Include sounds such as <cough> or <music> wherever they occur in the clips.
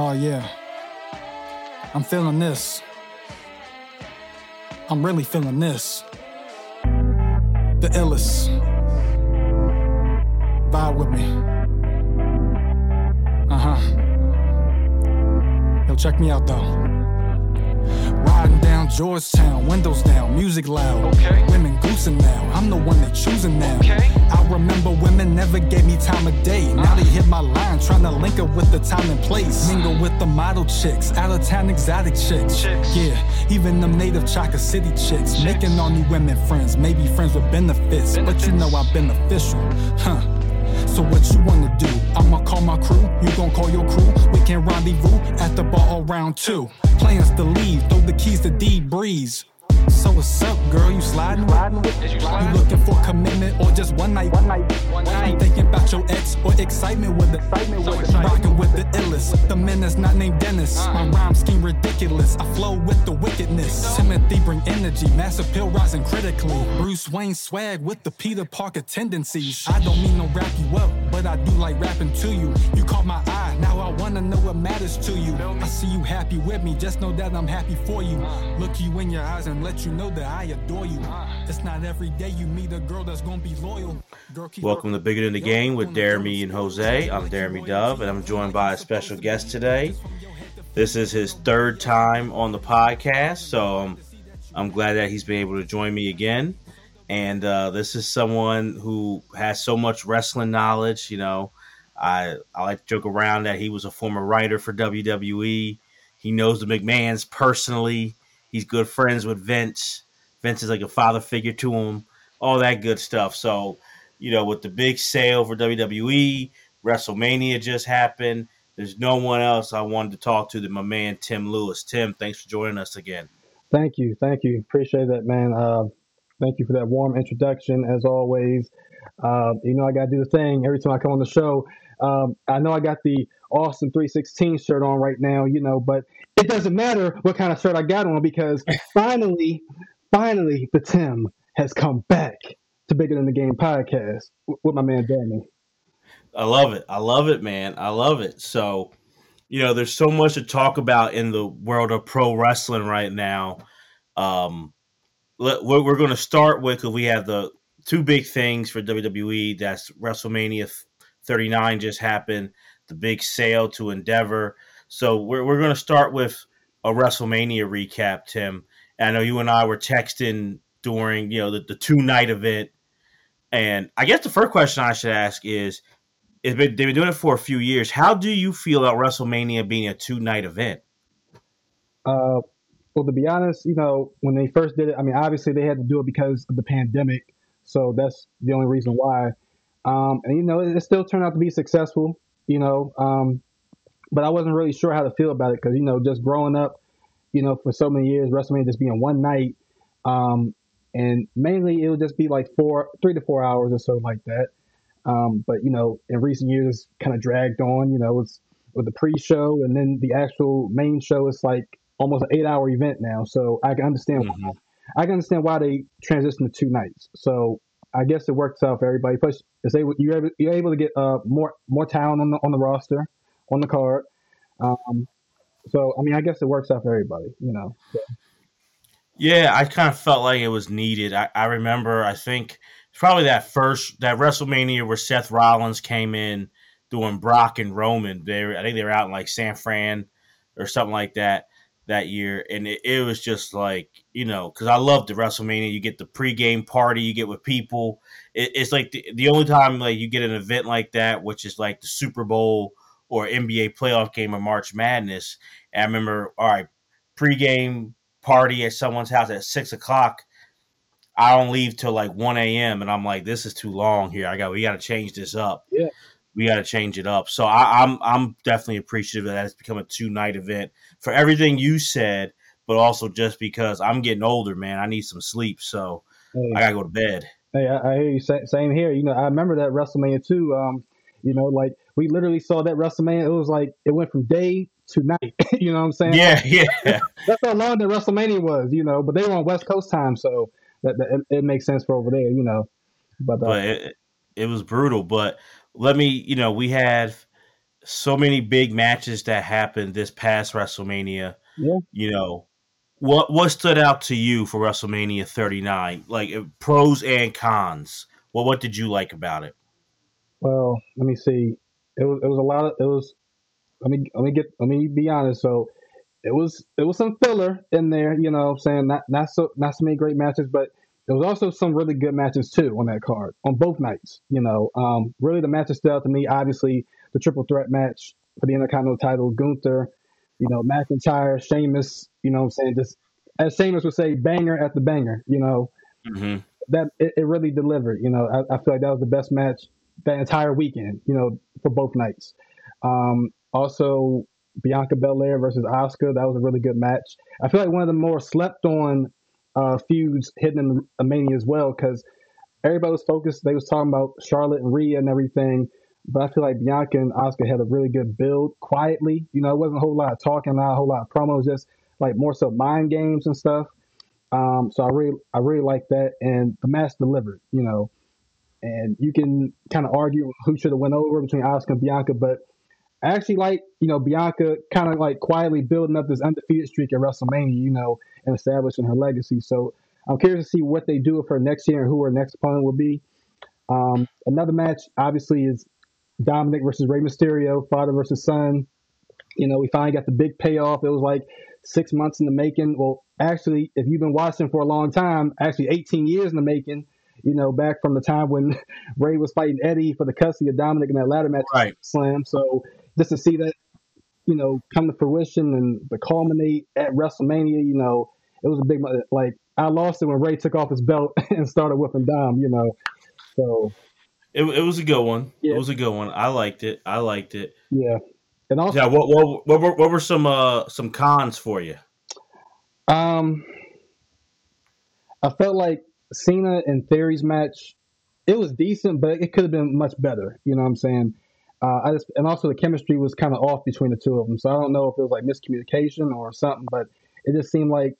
Oh, yeah. I'm feeling this. I'm really feeling this. The illest. Vibe with me. Uh huh. Yo, check me out though. Down Georgetown, windows down, music loud. Okay. Women goosing now, I'm the one they choosing now. Okay. I remember women never gave me time of day. Now they hit my line, trying to link up with the time and place. Mingle with the model chicks, out of town exotic chicks. Chicks. Yeah, even them native Chaka City chicks. Making all new women friends, maybe friends with benefits. But you know I've been official, huh? So what you wanna do? I'ma call my crew, you gon' call your crew. We can rendezvous at the bar around two. Plans to leave, throw the keys to D Breeze. So what's up, girl? You sliding with? Is you You looking for commitment or just one night? One night. One I'm thinking about your ex or excitement with the excitement So with. Rocking with the illest. The man that's not named Dennis. Uh. My rhyme scheme ridiculous. I flow with the wickedness. Timothy bring energy. Mass appeal rising critically. Bruce Wayne swag with the Peter Parker tendencies. I don't mean to wrap you up, but I do like rapping to you. You caught my eye. Now I wanna know what matters to you. I see you happy with me. Just know that I'm happy for you. Uh. Look you in your eyes and let you know that I adore you. It's not every day you meet a girl that's gonna be loyal. Girl, Welcome to Bigger Than the Game with Deremy and Jose. I'm Deremy Dove, and I'm joined by a special guest today. This is his third time on the podcast, so um, I'm glad that he's been able to join me again. And uh, this is someone who has so much wrestling knowledge. You know, I I like to joke around that he was a former writer for WWE. He knows the McMahons personally. He's good friends with Vince. Vince is like a father figure to him. All that good stuff. So you know, with the big sale for WWE, WrestleMania just happened. There's no one else I wanted to talk to than my man Tim Lewis. Tim, thanks for joining us again. Thank you, thank you. Appreciate that, man. Uh, thank you for that warm introduction, as always. Uh, you know, I got to do the thing every time I come on the show. Um, I know I got the Austin 316 shirt on right now, you know, but it doesn't matter what kind of shirt I got on because <laughs> finally, finally, the Tim has come back to Bigger Than the Game podcast with my man Danny. I love it. I love it, man. I love it. So, you know, there's so much to talk about in the world of pro wrestling right now. Um, let- what we're going to start with, because we have the two big things for WWE. That's WrestleMania 39 just happened, the big sale to Endeavor. So we're, we're going to start with a WrestleMania recap, Tim. And I know you and I were texting during, you know, the, the two night event. And I guess the first question I should ask is, it's been, they've been doing it for a few years. How do you feel about WrestleMania being a two night event? Uh, well, to be honest, you know, when they first did it, I mean, obviously they had to do it because of the pandemic, so that's the only reason why. Um, and you know, it, it still turned out to be successful, you know. Um, but I wasn't really sure how to feel about it because you know, just growing up, you know, for so many years, WrestleMania just being one night, um, and mainly it would just be like four, three to four hours or so like that. Um, but you know, in recent years, kind of dragged on. You know, it's with the pre-show and then the actual main show. It's like almost an eight-hour event now, so I can understand. Mhm. I can understand why they transitioned to two nights. So I guess it works out for everybody. Plus, it's able, you're able you're able to get uh, more more talent on the on the roster, on the card. Um, so I mean, I guess it works out for everybody. You know. So, Yeah, I kind of felt like it was needed. I, I remember, I think probably that first that WrestleMania where Seth Rollins came in doing Brock and Roman. They I think they were out in like San Fran or something like that that year, and it, it was just like you know because I love the WrestleMania. You get the pregame party, you get with people. It, it's like the, the only time like you get an event like that, which is like the Super Bowl or NBA playoff game or March Madness. And I remember, all right, pregame party at someone's house at six o'clock. I don't leave till like one a.m. and I'm like, this is too long here. I got we got to change this up. Yeah. we got to change it up. So I, I'm I'm definitely appreciative that it's become a two night event for everything you said, but also just because I'm getting older, man. I need some sleep, so hey, I gotta go to bed. Hey, I, I hear you. Same here. You know, I remember that WrestleMania too. Um, you know, like we literally saw that WrestleMania. It was like it went from day to night. <laughs> you know what I'm saying? Yeah, yeah. That's how long that WrestleMania was. You know, but they were on West Coast time, so that, that it, it makes sense for over there. You know, but, uh, but it, it was brutal. But let me, you know, we had so many big matches that happened this past WrestleMania. Yeah. You know, what what stood out to you for WrestleMania 39? Like uh, pros and cons. Well, what did you like about it? Well, let me see. It was it was a lot of it was. Let me let me get let me be honest. So it was it was some filler in there. You know, I'm saying not not so not so many great matches, but there was also some really good matches too on that card on both nights. You know, um, really the matches stood out to me. Obviously, the triple threat match for the Intercontinental title, Gunther, you know, McIntyre, Sheamus. You know, what I'm saying just as Sheamus would say, banger at the banger. You know, mm-hmm. that it, it, really delivered. You know, I, I, feel like that was the best match that entire weekend. You know, for both nights. Um, also, Bianca Belair versus Asuka. That was a really good match. I feel like one of the more slept on uh, feuds hidden in the Mania as well because everybody was focused. They was talking about Charlotte and Rhea and everything. But I feel like Bianca and Asuka had a really good build quietly. You know, it wasn't a whole lot of talking, not a whole lot of promos, just like more so mind games and stuff. Um, so I really, I really like that, and the match delivered. You know, and you can kind of argue who should have went over between Asuka and Bianca, but I actually like, you know, Bianca kind of like quietly building up this undefeated streak at WrestleMania, you know, and establishing her legacy. So I'm curious to see what they do with her next year and who her next opponent will be. Um, another match, obviously, is Dominic versus Rey Mysterio, father versus son. You know, we finally got the big payoff. It was like six months in the making. Well, actually, if you've been watching for a long time, actually 18 years in the making. You know, back from the time when <laughs> Rey was fighting Eddie for the custody of Dominic in that ladder match, right. Slam. So just to see that, you know, come to fruition and to culminate at WrestleMania, you know, it was a big like I lost it when Rey took off his belt <laughs> and started whipping Dom, you know. So it, it was a good one. Yeah. It was a good one. I liked it. I liked it. Yeah. And also Yeah, what what what were, what were some uh some cons for you? Um I felt like Cena and Theory's match it was decent, but it could have been much better. You know what I'm saying? Uh, I just and also the chemistry was kind of off between the two of them. So I don't know if it was like miscommunication or something, but it just seemed like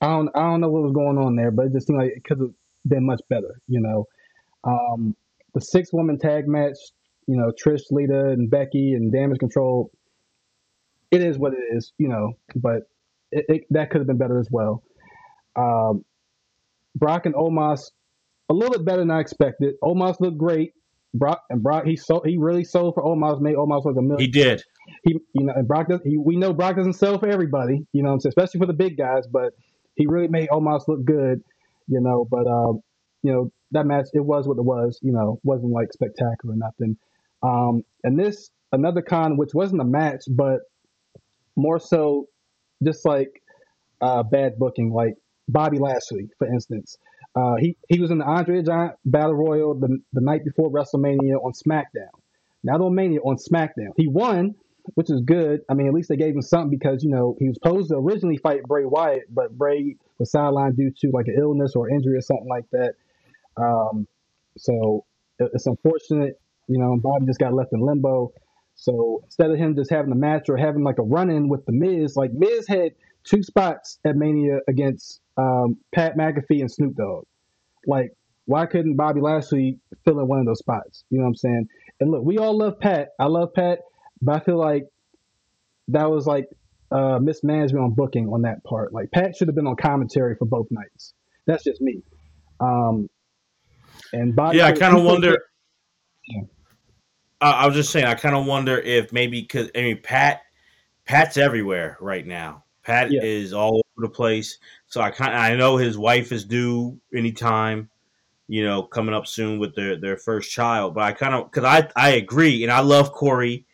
I don't I don't know what was going on there, but it just seemed like it could have been much better. You know, um, the six woman tag match, you know, Trish, Lita, and Becky and Damage Control. It is what it is, you know, but it, it, that could have been better as well. Um, Brock and Omos, a little bit better than I expected. Omos looked great. Brock and Brock he sold he really sold for Omos, made Omos like a million. He did. He you know and Brock does he, we know Brock doesn't sell for everybody, you know, especially for the big guys, but he really made Omos look good, you know. But um, you know that match it was what it was, you know, wasn't like spectacular or nothing. Um, and this another con which wasn't a match, but more so just like uh, bad booking, like Bobby Lashley, for instance. Uh, he he was in the Andre Giant Battle Royal the, the night before WrestleMania on SmackDown. Not on Mania, on SmackDown. He won, which is good. I mean, at least they gave him something because you know he was supposed to originally fight Bray Wyatt, but Bray was sidelined due to like an illness or injury or something like that. Um, so it's unfortunate, you know. Bobby just got left in limbo. So instead of him just having a match or having like a run in with the Miz, like Miz had two spots at Mania against um, Pat McAfee and Snoop Dogg. Like, why couldn't Bobby Lashley fill in one of those spots? You know what I'm saying? And look, we all love Pat. I love Pat, but I feel like that was like uh, mismanagement on booking on that part. Like Pat should have been on commentary for both nights. That's just me. Um, and Bobby. Yeah, I kind of wonder. Yeah. I, I was just saying, I kind of wonder if maybe because I mean Pat, Pat's everywhere right now. Pat yeah. is all the place. So I kind I know his wife is due anytime, you know, coming up soon with their their first child. But I kind of because I I agree and I love Corey.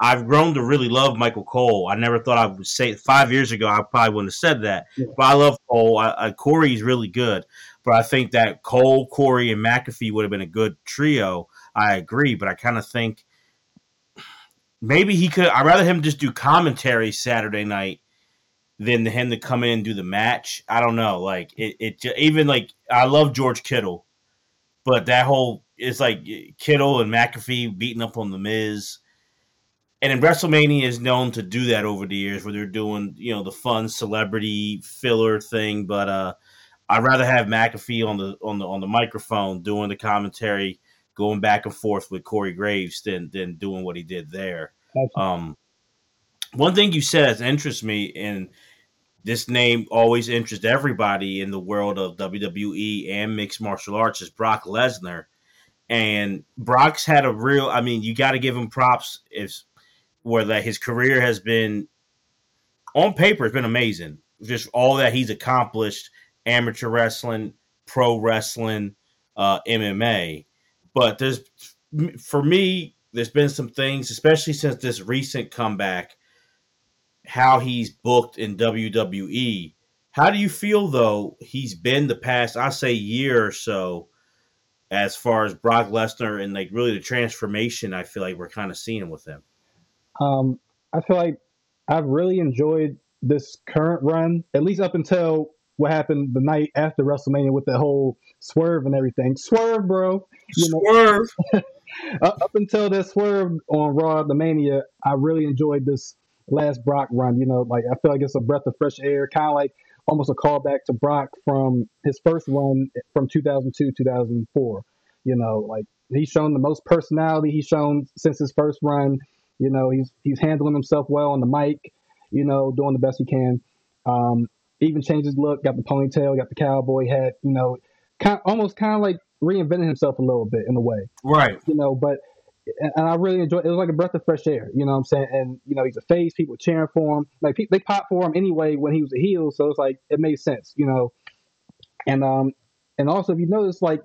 I've grown to really love Michael Cole. I never thought I would say five years ago. I probably wouldn't have said that, yeah. but I love Cole. I, I, Corey's really good, but I think that Cole, Corey, and McAfee would have been a good trio. I agree, but I kind of think maybe he could. I'd rather him just do commentary Saturday night than him to come in and do the match. I don't know. Like it, it even like I love George Kittle, but that whole it's like Kittle and McAfee beating up on the Miz. And in WrestleMania is known to do that over the years, where they're doing you know the fun celebrity filler thing. But uh, I'd rather have McAfee on the on the on the microphone doing the commentary, going back and forth with Corey Graves than than doing what he did there. Um, one thing you said that interests me, and this name always interests everybody in the world of WWE and mixed martial arts, is Brock Lesnar. And Brock's had a real, I mean, you got to give him props if where that his career has been on paper has been amazing. Just all that he's accomplished, amateur wrestling, pro wrestling, uh, MMA. But there's for me, there's been some things, especially since this recent comeback, how he's booked in WWE. How do you feel though he's been the past, I say, year or so, as far as Brock Lesnar and like really the transformation? I feel like we're kind of seeing with him. Um, I feel like I've really enjoyed this current run, at least up until what happened the night after WrestleMania with the whole swerve and everything. Swerve, bro. You swerve. <laughs> up until that swerve on Raw, the Mania, I really enjoyed this last Brock run. You know, like I feel like it's a breath of fresh air, kind of like almost a callback to Brock from his first run from 2002, 2004. You know, like he's shown the most personality he's shown since his first run. You know, he's he's handling himself well on the mic. You know, doing the best he can. Um, even changed his look, got the ponytail, got the cowboy hat. You know, kind almost kind of like reinvented himself a little bit in a way. Right. You know, but and I really enjoyed. It was like a breath of fresh air. You know what I'm saying? And you know, he's a face. People cheering for him. Like they pop for him anyway when he was a heel. So it's like it made sense. You know, and um, and also if you notice, like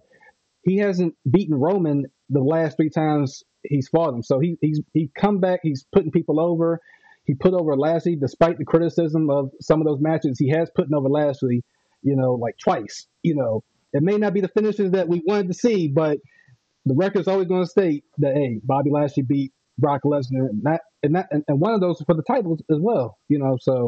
he hasn't beaten Roman the last three times he's fought him. So he he's he come back. He's putting people over. He put over Lashley despite the criticism of some of those matches. He has put over Lashley. You know, like twice. You know, it may not be the finishes that we wanted to see, but the record's always going to state that hey, Bobby Lashley beat Brock Lesnar, and that and that and, and one of those for the titles as well. You know, so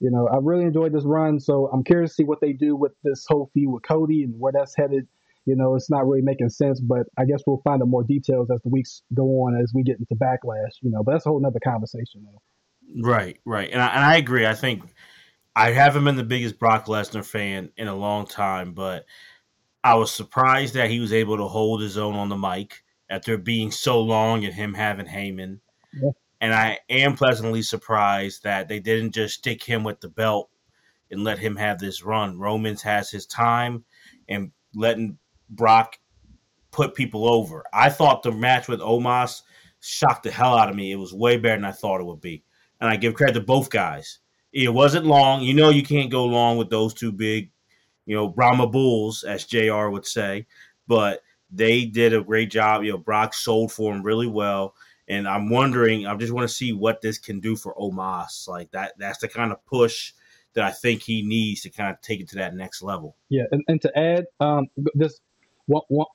you know, I really enjoyed this run. So I'm curious to see what they do with this whole feud with Cody and where that's headed. You know, it's not really making sense, but I guess we'll find out more details as the weeks go on as we get into backlash. You know, but that's a whole nother conversation. Though. Right, right, and I, and I agree. I think I haven't been the biggest Brock Lesnar fan in a long time, but I was surprised that he was able to hold his own on the mic after being so long and him having Heyman. Yeah. And I am pleasantly surprised that they didn't just stick him with the belt and let him have this run. Romans has his time and letting Brock put people over. I thought the match with Omos shocked the hell out of me. It was way better than I thought it would be. And I give credit to both guys. It wasn't long. You know, you can't go long with those two big, you know, Brahma Bulls, as JR would say. But they did a great job. You know, Brock sold for him really well. And I'm wondering, I just want to see what this can do for Omos. Like that, that's the kind of push that I think he needs to kind of take it to that next level. Yeah, and, and to add, um, this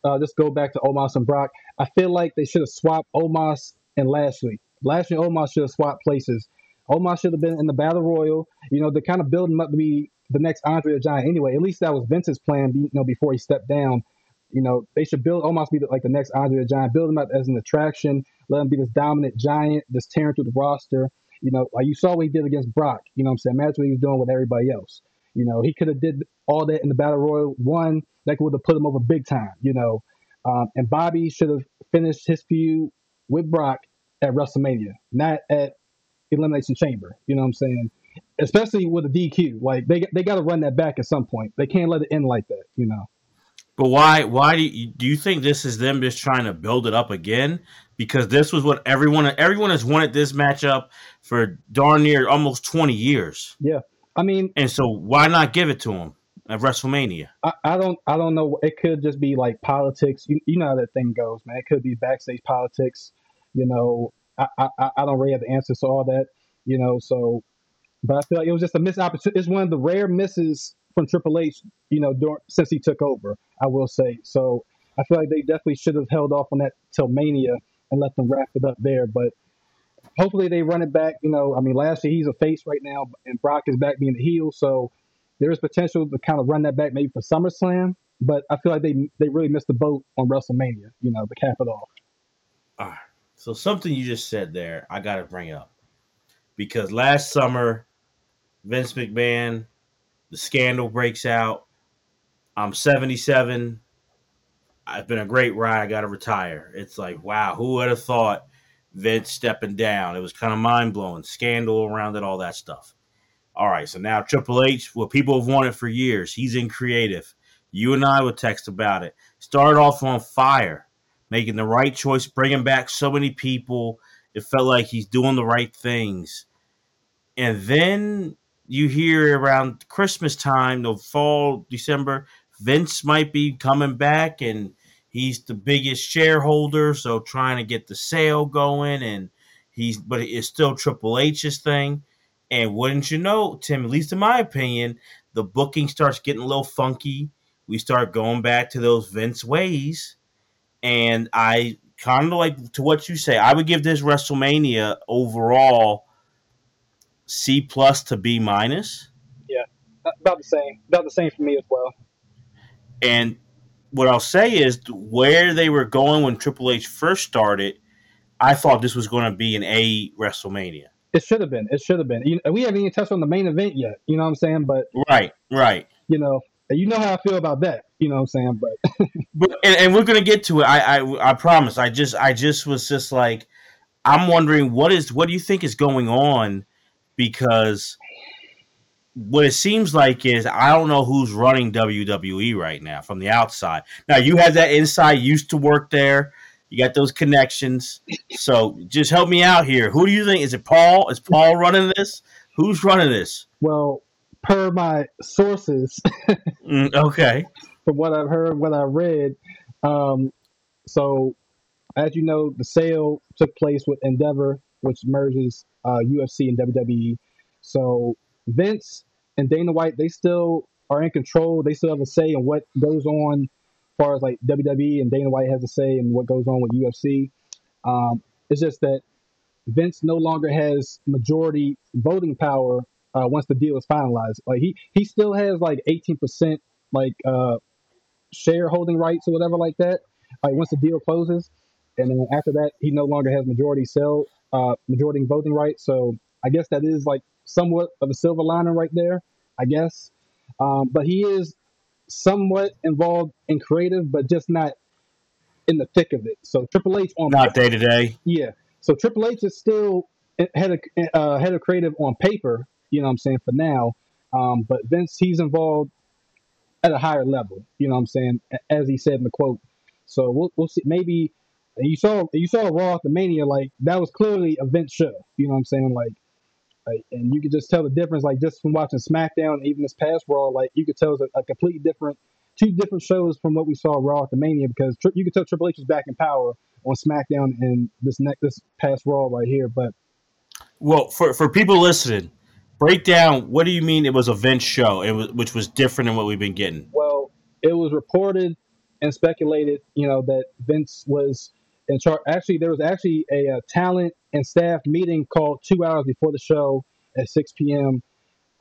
uh, just go back to Omos and Brock. I feel like they should have swapped Omos and Lashley. Lashley and Omos should have swapped places Omos should have been in the battle royal. You know, they're kind of building him up to be the next Andre the Giant anyway. At least that was Vince's plan. You know, before he stepped down. You know, they should build Omos be like the next Andre the Giant. Build him up as an attraction. Let him be this dominant giant, just tearing through the roster. You know, like you saw what he did against Brock. You know what I'm saying? Imagine what he was doing with everybody else. You know, he could have did all that in the battle royal. One that would have put him over big time. You know, um, and Bobby should have finished his feud with Brock at WrestleMania, not at Elimination Chamber. You know what I'm saying? Especially with a DQ, like they they got to run that back at some point. They can't let it end like that. You know. But why? Why do you, do you think this is them just trying to build it up again? Because this was what everyone everyone has wanted this matchup for darn near almost twenty years. Yeah, I mean, and so why not give it to them at WrestleMania? I, I don't I don't know. It could just be like politics. You, you know how that thing goes, man. It could be backstage politics. You know, I, I, I don't really have the answers to all that, you know. So, but I feel like it was just a missed opportunity. It's one of the rare misses from Triple H, you know, during, since he took over. I will say. So I feel like they definitely should have held off on that till Mania and let them wrap it up there. But hopefully they run it back. You know, I mean, last year he's a face right now, and Brock is back being the heel. So there is potential to kind of run that back maybe for SummerSlam. But I feel like they they really missed the boat on WrestleMania. You know, to cap it off. All right. So something you just said there, I got to bring up because last summer, Vince McMahon, the scandal breaks out. I'm 77. I've been a great ride. I got to retire. It's like, wow, who would have thought Vince stepping down. It was kind of mind blowing, scandal around it, all that stuff. All right, so now Triple H, what people have wanted for years, he's in creative. You and I would text about it. Started off on fire, making the right choice, bringing back so many people. It felt like he's doing the right things. And then you hear around Christmas time, the fall, December, Vince might be coming back and he's the biggest shareholder, so trying to get the sale going and he's but it's still Triple H's thing. And wouldn't you know, Tim, at least in my opinion, the booking starts getting a little funky. We start going back to those Vince ways. And I kind of like to what you say, I would give this WrestleMania overall C plus to B minus. Yeah, about the same. About the same for me as well. And what I'll say is where they were going when Triple H first started, I thought this was going to be an A WrestleMania. It should have been. It should have been. You, we haven't even touched on the main event yet. You know what I'm saying? But right, right. You know, you know how I feel about that. You know what I'm saying? But <laughs> but and, and we're gonna get to it. I, I I promise. I just I just was just like I'm wondering what is what do you think is going on because what it seems like is I don't know who's running WWE right now from the outside. Now you have that inside, used to work there. You got those connections. So just help me out here. Who do you think is it? Paul? Is Paul running this? Who's running this? Well, per my sources, <laughs> mm, okay, from what I've heard, what I read, um, so as you know, the sale took place with Endeavor, which merges uh, UFC and WWE. So Vince and Dana White, they still are in control. They still have a say in what goes on, as far as like WWE and Dana White has a say in what goes on with UFC. Um, it's just that Vince no longer has majority voting power uh, once the deal is finalized. Like he he still has like 18% like uh, shareholding rights or whatever like that. Like once the deal closes, and then after that he no longer has majority sell uh, majority voting rights. So I guess that is like somewhat of a silver lining right there, I guess. Um, but he is somewhat involved in creative, but just not in the thick of it. So Triple H on not day to day. Yeah. So Triple H is still head of uh, head of creative on paper. You know what I'm saying for now. Um, but Vince, he's involved at a higher level. You know what I'm saying, as he said in the quote. So we'll we'll see. Maybe you saw you saw Raw at the Mania, like that was clearly a Vince show. You know what I'm saying? Like like, and you could just tell the difference, like just from watching SmackDown, even this past Raw, like you could tell it's a, a completely different, two different shows from what we saw Raw at the Mania because tri- you could tell Triple H was back in power on SmackDown and this next this past Raw right here. But well, for for people listening, break down what do you mean it was a Vince show, it was, which was different than what we've been getting. Well, it was reported and speculated, you know, that Vince was in charge. Actually, there was actually a, a, talent and staff meeting called two hours before the show at 6 p.m.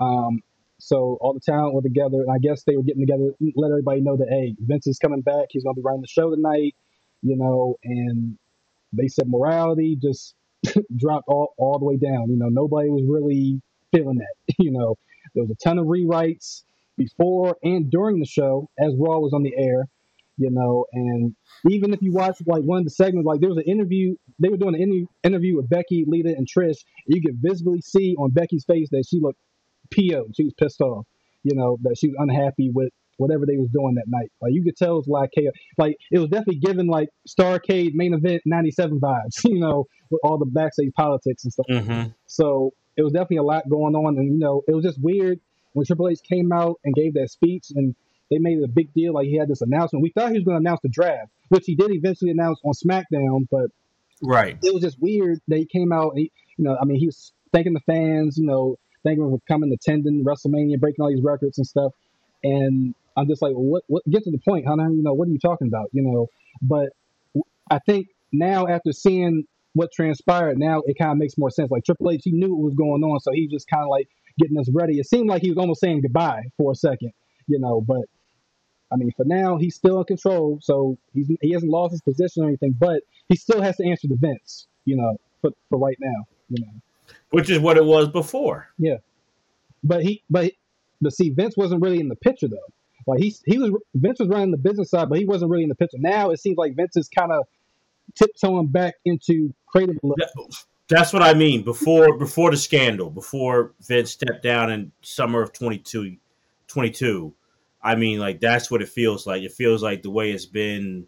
Um, so all the talent were together, and I guess they were getting together, let everybody know that hey, Vince is coming back. He's going to be running the show tonight, you know. And they said morality just <laughs> dropped all, all the way down. You know, nobody was really feeling that. <laughs> You know, there was a ton of rewrites before and during the show as Raw was on the air you know. And even if you watch like one of the segments, like there was an interview, they were doing an interview with Becky, Lita, and Trish. And you could visibly see on Becky's face that she looked PO. She was pissed off, you know, that she was unhappy with whatever they was doing that night. Like you could tell it was like chaos. Like it was definitely given like Starcade main event '97 vibes, <laughs> you know, with all the backstage politics and stuff. Mm-hmm. So it was definitely a lot going on, and you know, it was just weird when Triple H came out and gave that speech and they made it a big deal. Like he had this announcement. We thought he was going to announce the draft, which he did eventually announce on SmackDown. But right, it was just weird that he came out. he, you know, I mean, he was thanking the fans. You know, thanking them for coming, attending WrestleMania, breaking all these records and stuff. And I'm just like, well, what? What? Get to the point, Hunter. You know, what are you talking about? You know, but I think now after seeing what transpired, now it kind of makes more sense. Like Triple H, he knew what was going on, so he just kind of like getting us ready. It seemed like he was almost saying goodbye for a second, you know. But I mean, for now, he's still in control, so he's, he hasn't lost his position or anything, but he still has to answer to Vince, you know, for, for right now, you know. Which is what it was before. Yeah, but he, but but see, Vince wasn't really in the picture though. Like he he was Vince was running the business side, but he wasn't really in the picture. Now it seems like Vince is kind of tiptoeing back into creative. That's what I mean. Before before the scandal, before Vince stepped down in summer of 22, 22 I mean, like that's what it feels like. It feels like the way it's been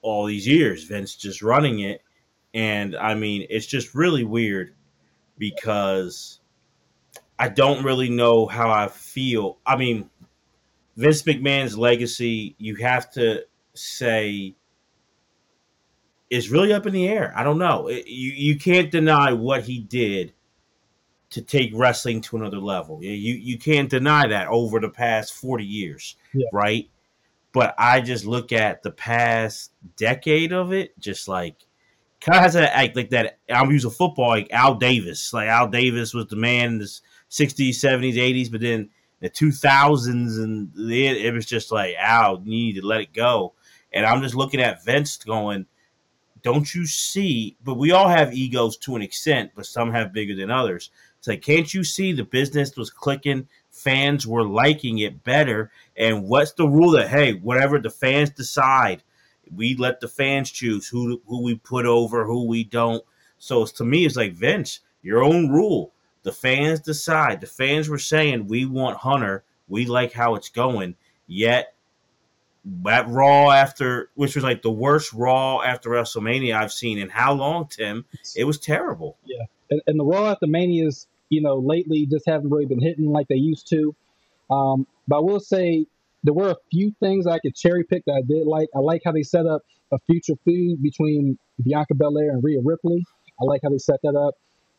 all these years. Vince just running it, and I mean, it's just really weird because I don't really know how I feel. I mean, Vince McMahon's legacy, you have to say, is really up in the air. I don't know. It, you you can't deny what he did to take wrestling to another level. You you can't deny that over the past 40 years, yeah. right? But I just look at the past decade of it, just like kind of has a act like that. I'm using football like Al Davis. Like Al Davis was the man in the 60s, 70s, 80s, but then the 2000s and it, it was just like Al, you need to let it go. And I'm just looking at Vince going, don't you see? But we all have egos to an extent, but some have bigger than others. It's like, can't you see the business was clicking? Fans were liking it better. And what's the rule that, hey, whatever the fans decide, we let the fans choose who who we put over, who we don't. So to me, it's like Vince, your own rule. The fans decide. The fans were saying we want Hunter. We like how it's going. Yet that Raw after, which was like the worst Raw after WrestleMania I've seen in how long, Tim? It was terrible. Yeah, and, the Raw after Manias, you know, lately just haven't really been hitting like they used to. Um, but I will say there were a few things I could cherry pick that I did like. I like how they set up a future feud between Bianca Belair and Rhea Ripley. I like how they set that up.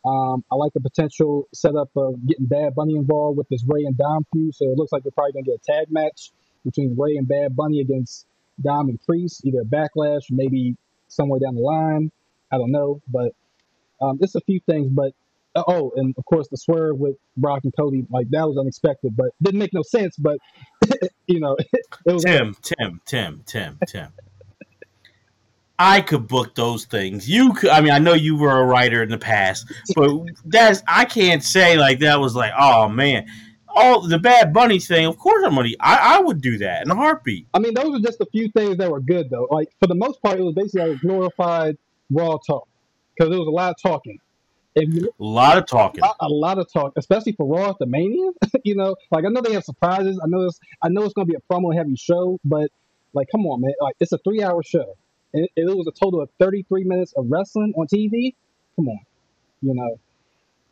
Um, I like the potential setup of getting Bad Bunny involved with this Rey and Dom feud. So it looks like they're probably going to get a tag match between Rey and Bad Bunny against Dom and Priest, either Backlash, maybe somewhere down the line. I don't know, but um, it's a few things. But oh, and of course the swerve with Brock and Cody, like that was unexpected, but didn't make no sense. But <laughs> you know, <laughs> it was Tim, Tim, Tim, Tim, Tim. I could book those things. You could. I mean, I know you were a writer in the past, but that's I can't say like that was like, oh man all the Bad Bunny thing, of course I'm gonna. I, I would do that in a heartbeat. I mean, those are just a few things that were good though. Like for the most part, it was basically like glorified raw talk because there was a lot of talking. You, a lot of talking. A, a, lot of talk, especially for Raw at the Mania. <laughs> you know, like I know they have surprises. I know it's I know it's gonna be a promo heavy show, but like, come on, man! Like it's a three hour show, and it, it was a total of thirty three minutes of wrestling on TV. Come on, you know.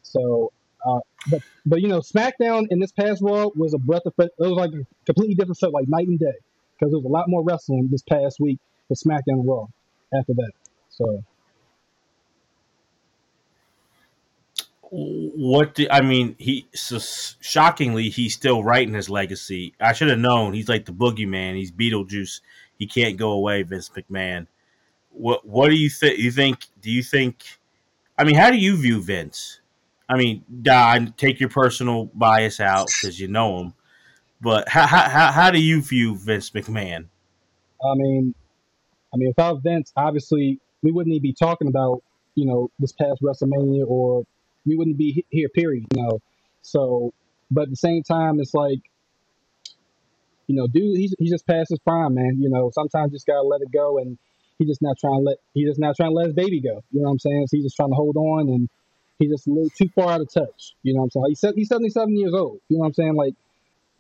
So uh, but but you know, SmackDown in this past Raw was a breath of fresh. It was like a completely different show, like night and day, because there was a lot more wrestling this past week for SmackDown Raw. After that, so. What the, I mean, he so shockingly he's still writing his legacy. I should have known. He's like the boogeyman. He's Beetlejuice. He can't go away, Vince McMahon. What What do you think? You think? Do you think? I mean, how do you view Vince? I mean, Don, take your personal bias out because you know him. But how, how how do you view Vince McMahon? I mean, I mean, without Vince, obviously we wouldn't even be talking about you know this past WrestleMania, or we wouldn't be here. Period. You know. So, but at the same time, it's like, you know, dude, he's he's just past his prime, man. You know, sometimes just gotta let it go, and he's just not trying to let he's just not trying to let his baby go. You know what I'm saying? So he's just trying to hold on and he's just a little too far out of touch. You know what I'm saying? He's, he's 77 years old. You know what I'm saying? Like,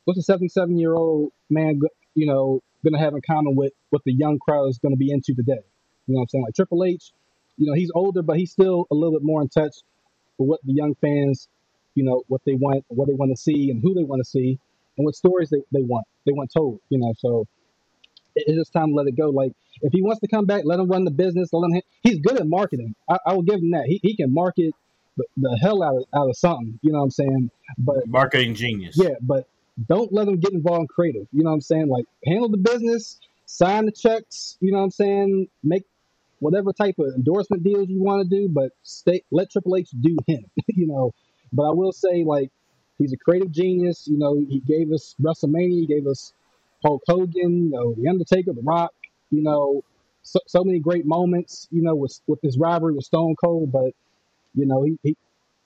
what's a 77 year old man, you know, to have in common with what the young crowd is to be into today? You know what I'm saying? Like Triple H, you know, he's older, but he's still a little bit more in touch with what the young fans, you know, what they want, what they want to see, and who they want to see, and what stories they, they want. They want told. You know, so it's just time to let it go. Like if he wants to come back, let him run the business. Let him. He's good at marketing. I, I will give him that. He, he can market the, the hell out of, out of something. You know what I'm saying? But marketing genius. Yeah, but don't let them get involved in creative. You know what I'm saying? Like handle the business, sign the checks. You know what I'm saying? Make whatever type of endorsement deals you want to do, but stay let Triple H do him. <laughs> you know. But I will say, like, he's a creative genius. You know, he gave us WrestleMania, he gave us Hulk Hogan, you know, The Undertaker, The Rock. You know, so, so many great moments. You know, with with this rivalry with Stone Cold, but you know, he, he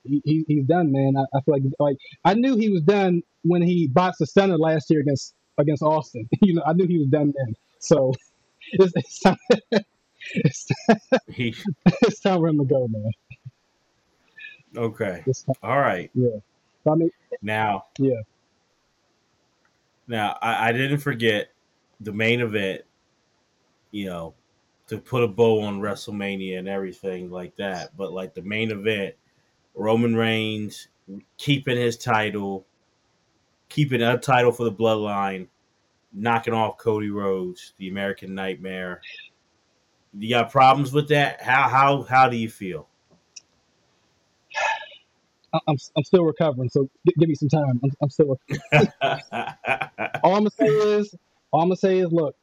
he, he's done, man. I, I, feel like like I knew he was done when he boxed the center last year against against Austin. <laughs> you know, I knew he was done then. So <laughs> it's, it's time, it's, He <laughs> it's time for him to go, man. okay. All right. yeah. I mean, Now, yeah. now I, I didn't forget the main event. You know, to put a bow on WrestleMania and everything like that. But like the main event, Roman Reigns keeping his title, keeping a title for the Bloodline, knocking off Cody Rhodes, the American Nightmare. You got problems with that? How how how do you feel? I'm, I'm still recovering, so g- give me some time. I'm, I'm still. <laughs> All I'm gonna say is, all I'm gonna say is, look,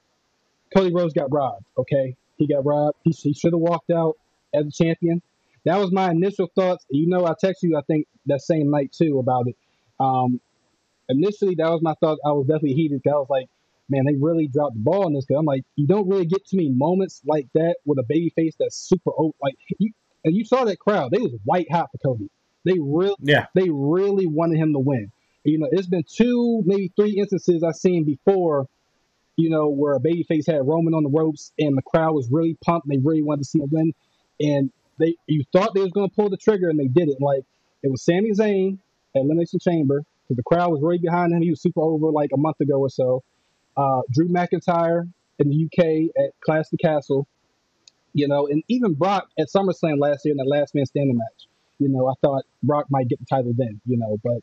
Cody Rhodes got robbed. Okay, he got robbed. He, he should have walked out as a champion. That was my initial thoughts. You know, I texted you, I think that same night too about it. Um, initially, that was my thought. I was definitely heated. I was like, man, they really dropped the ball in this. Cause I'm like, you don't really get too many moments like that with a baby face that's super old. Like you, and you saw that crowd. They was white hot for Cody. They really yeah. they really wanted him to win. You know, it's been two, maybe three instances I've seen before, you know, where a babyface had Roman on the ropes and the crowd was really pumped. They really wanted to see him win. And they you thought they was going to pull the trigger and they did it. Like, it was Sami Zayn at Elimination Chamber because the crowd was really behind him. He was super over like a month ago or so. Uh, Drew McIntyre in the UK at Clash the Castle. You know, and even Brock at SummerSlam last year in that last man standing match. You know, I thought Brock might get the title then, you know, but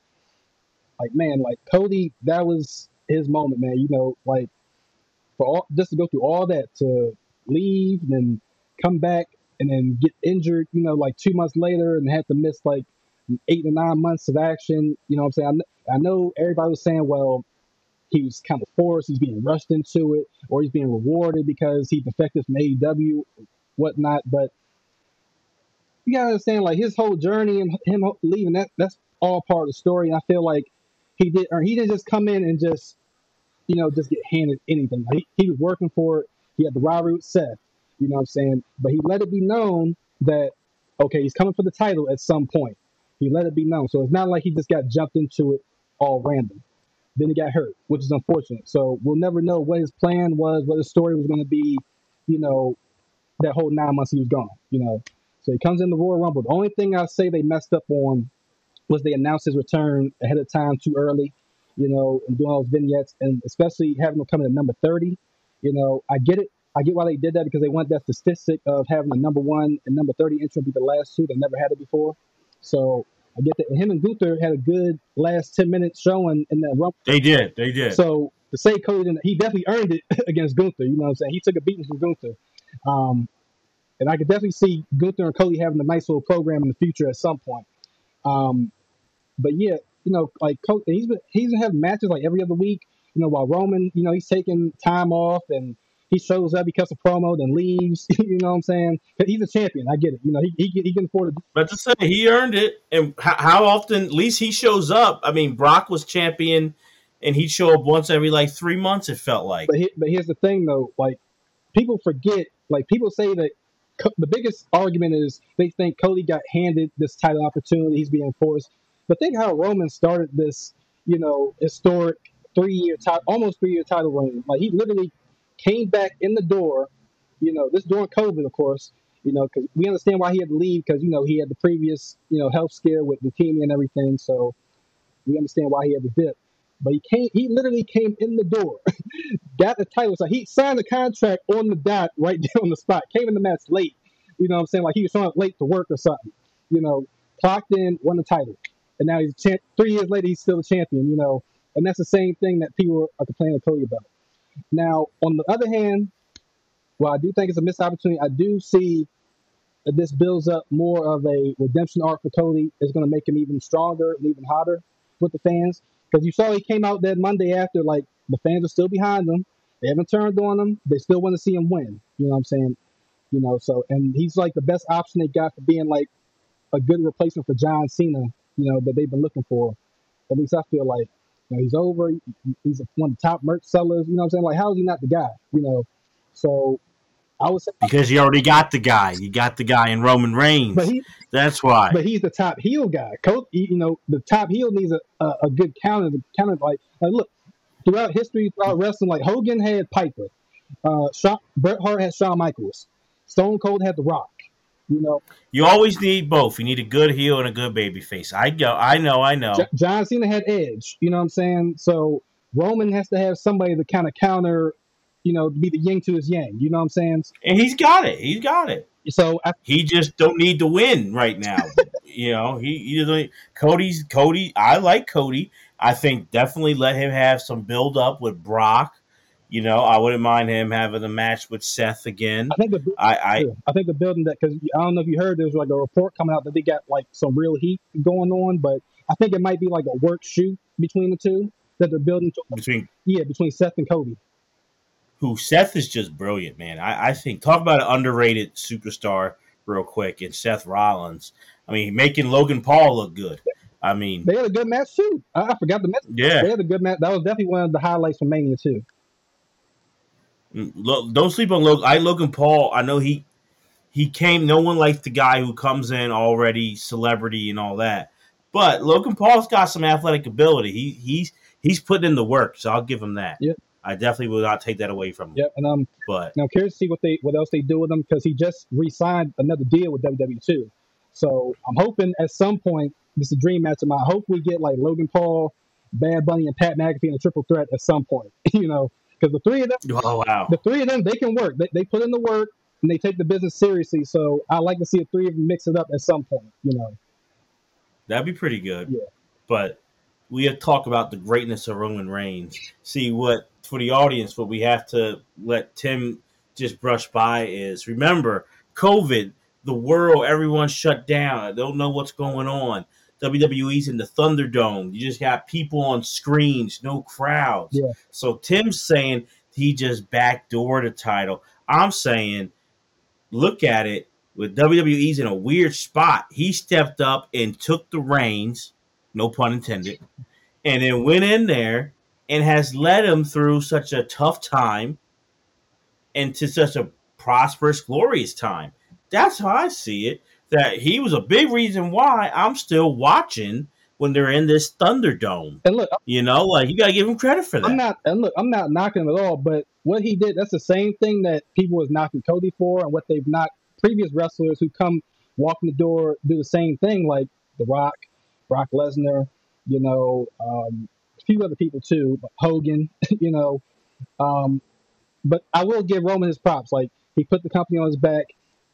like man, like Cody, that was his moment, man. You know, like for all just to go through all that to leave and then come back and then get injured, you know, like two months later and had to miss like eight to nine months of action. You know what I'm saying? I, I know everybody was saying, well, he was kind of forced, he's being rushed into it, or he's being rewarded because he defected from AEW, whatnot. But you gotta understand, like his whole journey and him leaving that that's all part of the story. And I feel like he did, or he didn't just come in and just, you know, just get handed anything. He, he was working for it. He had the rivalry with Seth. You know what I'm saying? But he let it be known that okay, he's coming for the title at some point. He let it be known. So it's not like he just got jumped into it all random. Then he got hurt, which is unfortunate. So we'll never know what his plan was, what his story was going to be, you know, that whole nine months he was gone, you know. So he comes in the Royal Rumble. The only thing I say they messed up on was they announced his return ahead of time too early, you know, and doing all those vignettes, and especially having him come in at number 30. You know, I get it. I get why they did that because they want that statistic of having a number one and number 30 entrant be the last two. They never had it before. So I get that. Him and Gunther had a good last 10 minutes showing in that Rumble. They did. They did. So to say Cody didn't, he definitely earned it <laughs> against Gunther. You know what I'm saying? He took a beating from Gunther. Um, and I could definitely see Gunther and Cody having a nice little program in the future at some point. Um, but yeah, you know, like Cody, he's been he's been having matches like every other week. You know, while Roman, you know, he's taking time off and he shows up, he cuts a promo, then leaves. <laughs> you know what I'm saying? He's a champion. I get it. You know, he he, can- he can afford it. But to say he earned it, and how, how often? At least he shows up. I mean, Brock was champion, and he'd show up once every like three months. It felt like. But he, but here's the thing though, like people forget, like people say that Co- the biggest argument is they think Cody got handed this title opportunity, he's being forced. But think how Roman started this, you know, historic three year title, almost three year title reign. Like he literally came back in the door, you know, this during COVID, of course, you know, because we understand why he had to leave because you know he had the previous, you know, health scare with leukemia and everything, so we understand why he had to dip. But he came, he literally came in the door, <laughs> got the title. So he signed the contract on the dot right <laughs> there on the spot. Came in the match late. You know what I'm saying? Like he was showing up late to work or something. You know, clocked in, won the title. And now he's champ. Three years later, he's still a champion, you know. And that's the same thing that people are complaining to Cody about. Now, on the other hand, while I do think it's a missed opportunity, I do see that this builds up more of a redemption arc for Cody. It's going to make him even stronger and even hotter with the fans. Because you saw he came out that Monday after, like, the fans are still behind him. They haven't turned on him. They still want to see him win. You know what I'm saying? You know, so, and he's like the best option they got for being like a good replacement for John Cena, you know, that they've been looking for. At least I feel like, you know, he's over. He's one of the top merch sellers. You know what I'm saying? Like, how is he not the guy? You know, so I would say, because you already got the guy. You got the guy in Roman Reigns. but he, That's why. but he's the top heel guy. Coach, you know, the top heel needs a, a, a good counter. The counter, like, like, look, throughout history, throughout wrestling, like Hogan had Piper, uh, Shawn, Bret Hart had Shawn Michaels. Stone Cold had The Rock. You know, You always need both. You need a good heel and a good baby face. I go. I know. I know. J- John Cena had Edge. You know what I'm saying? So Roman has to have somebody to kind of counter, you know, be the yin to his yang. You know what I'm saying? And he's got it. He's got it. So I, He just don't need to win right now. <laughs> you know, he, he doesn't. Cody's Cody. I like Cody. I think definitely let him have some build up with Brock. You know, I wouldn't mind him having a match with Seth again. I think the I, I I think the building that because I don't know if you heard there's like a report coming out that they got like some real heat going on, but I think it might be like a work shoot between the two that they're building. To, between yeah, between Seth and Cody. who Seth is just brilliant, man. I, I think talk about an underrated superstar real quick and Seth Rollins. I mean, making Logan Paul look good. I mean, They had a good match too. I, I forgot the match. yeah. They had a good match. That was definitely one of the highlights from Mania too. Mm, Lo- Don't sleep on Logan. I Logan Paul. I know he he came. No one likes the guy who comes in already celebrity and all that. But Logan Paul's got some athletic ability. He he's he's putting in the work, so I'll give him that. Yep. I definitely will not take that away from him. Yep, and um, But now I'm curious to see what they what else they do with him because he just re-signed another deal with WWE too. So I'm hoping at some point this is a dream match of mine. I hope we get like Logan Paul, Bad Bunny, and Pat McAfee in a triple threat at some point. <laughs> you know, because the three of them, oh wow, the three of them, they can work. They, they put in the work and they take the business seriously. So I like to see the three of them mix it up at some point. You know, that'd be pretty good. Yeah. But we have talked about the greatness of Roman Reigns. See what for the audience, what we have to let Tim just brush by is remember COVID, the world, everyone shut down. I don't know what's going on. WWE's in the Thunderdome. You just got people on screens, no crowds. Yeah. So Tim's saying he just backdoored the title. I'm saying, look at it. With WWE's in a weird spot, he stepped up and took the reins, no pun intended, and then went in there and has led him through such a tough time and to such a prosperous, glorious time. That's how I see it. That he was a big reason why I'm still watching when they're in this Thunderdome. and look, You know, like you gotta give him credit for that. I'm not, and look, I'm not knocking him at all, but what he did, that's the same thing that people was knocking Cody for and what they've knocked previous wrestlers who come walk in the door, do the same thing, like The Rock, Brock Lesnar, you know, um, a few other people too, Hogan, <laughs> you know. Um, but I will give Roman his props. Like, he put the company on his back,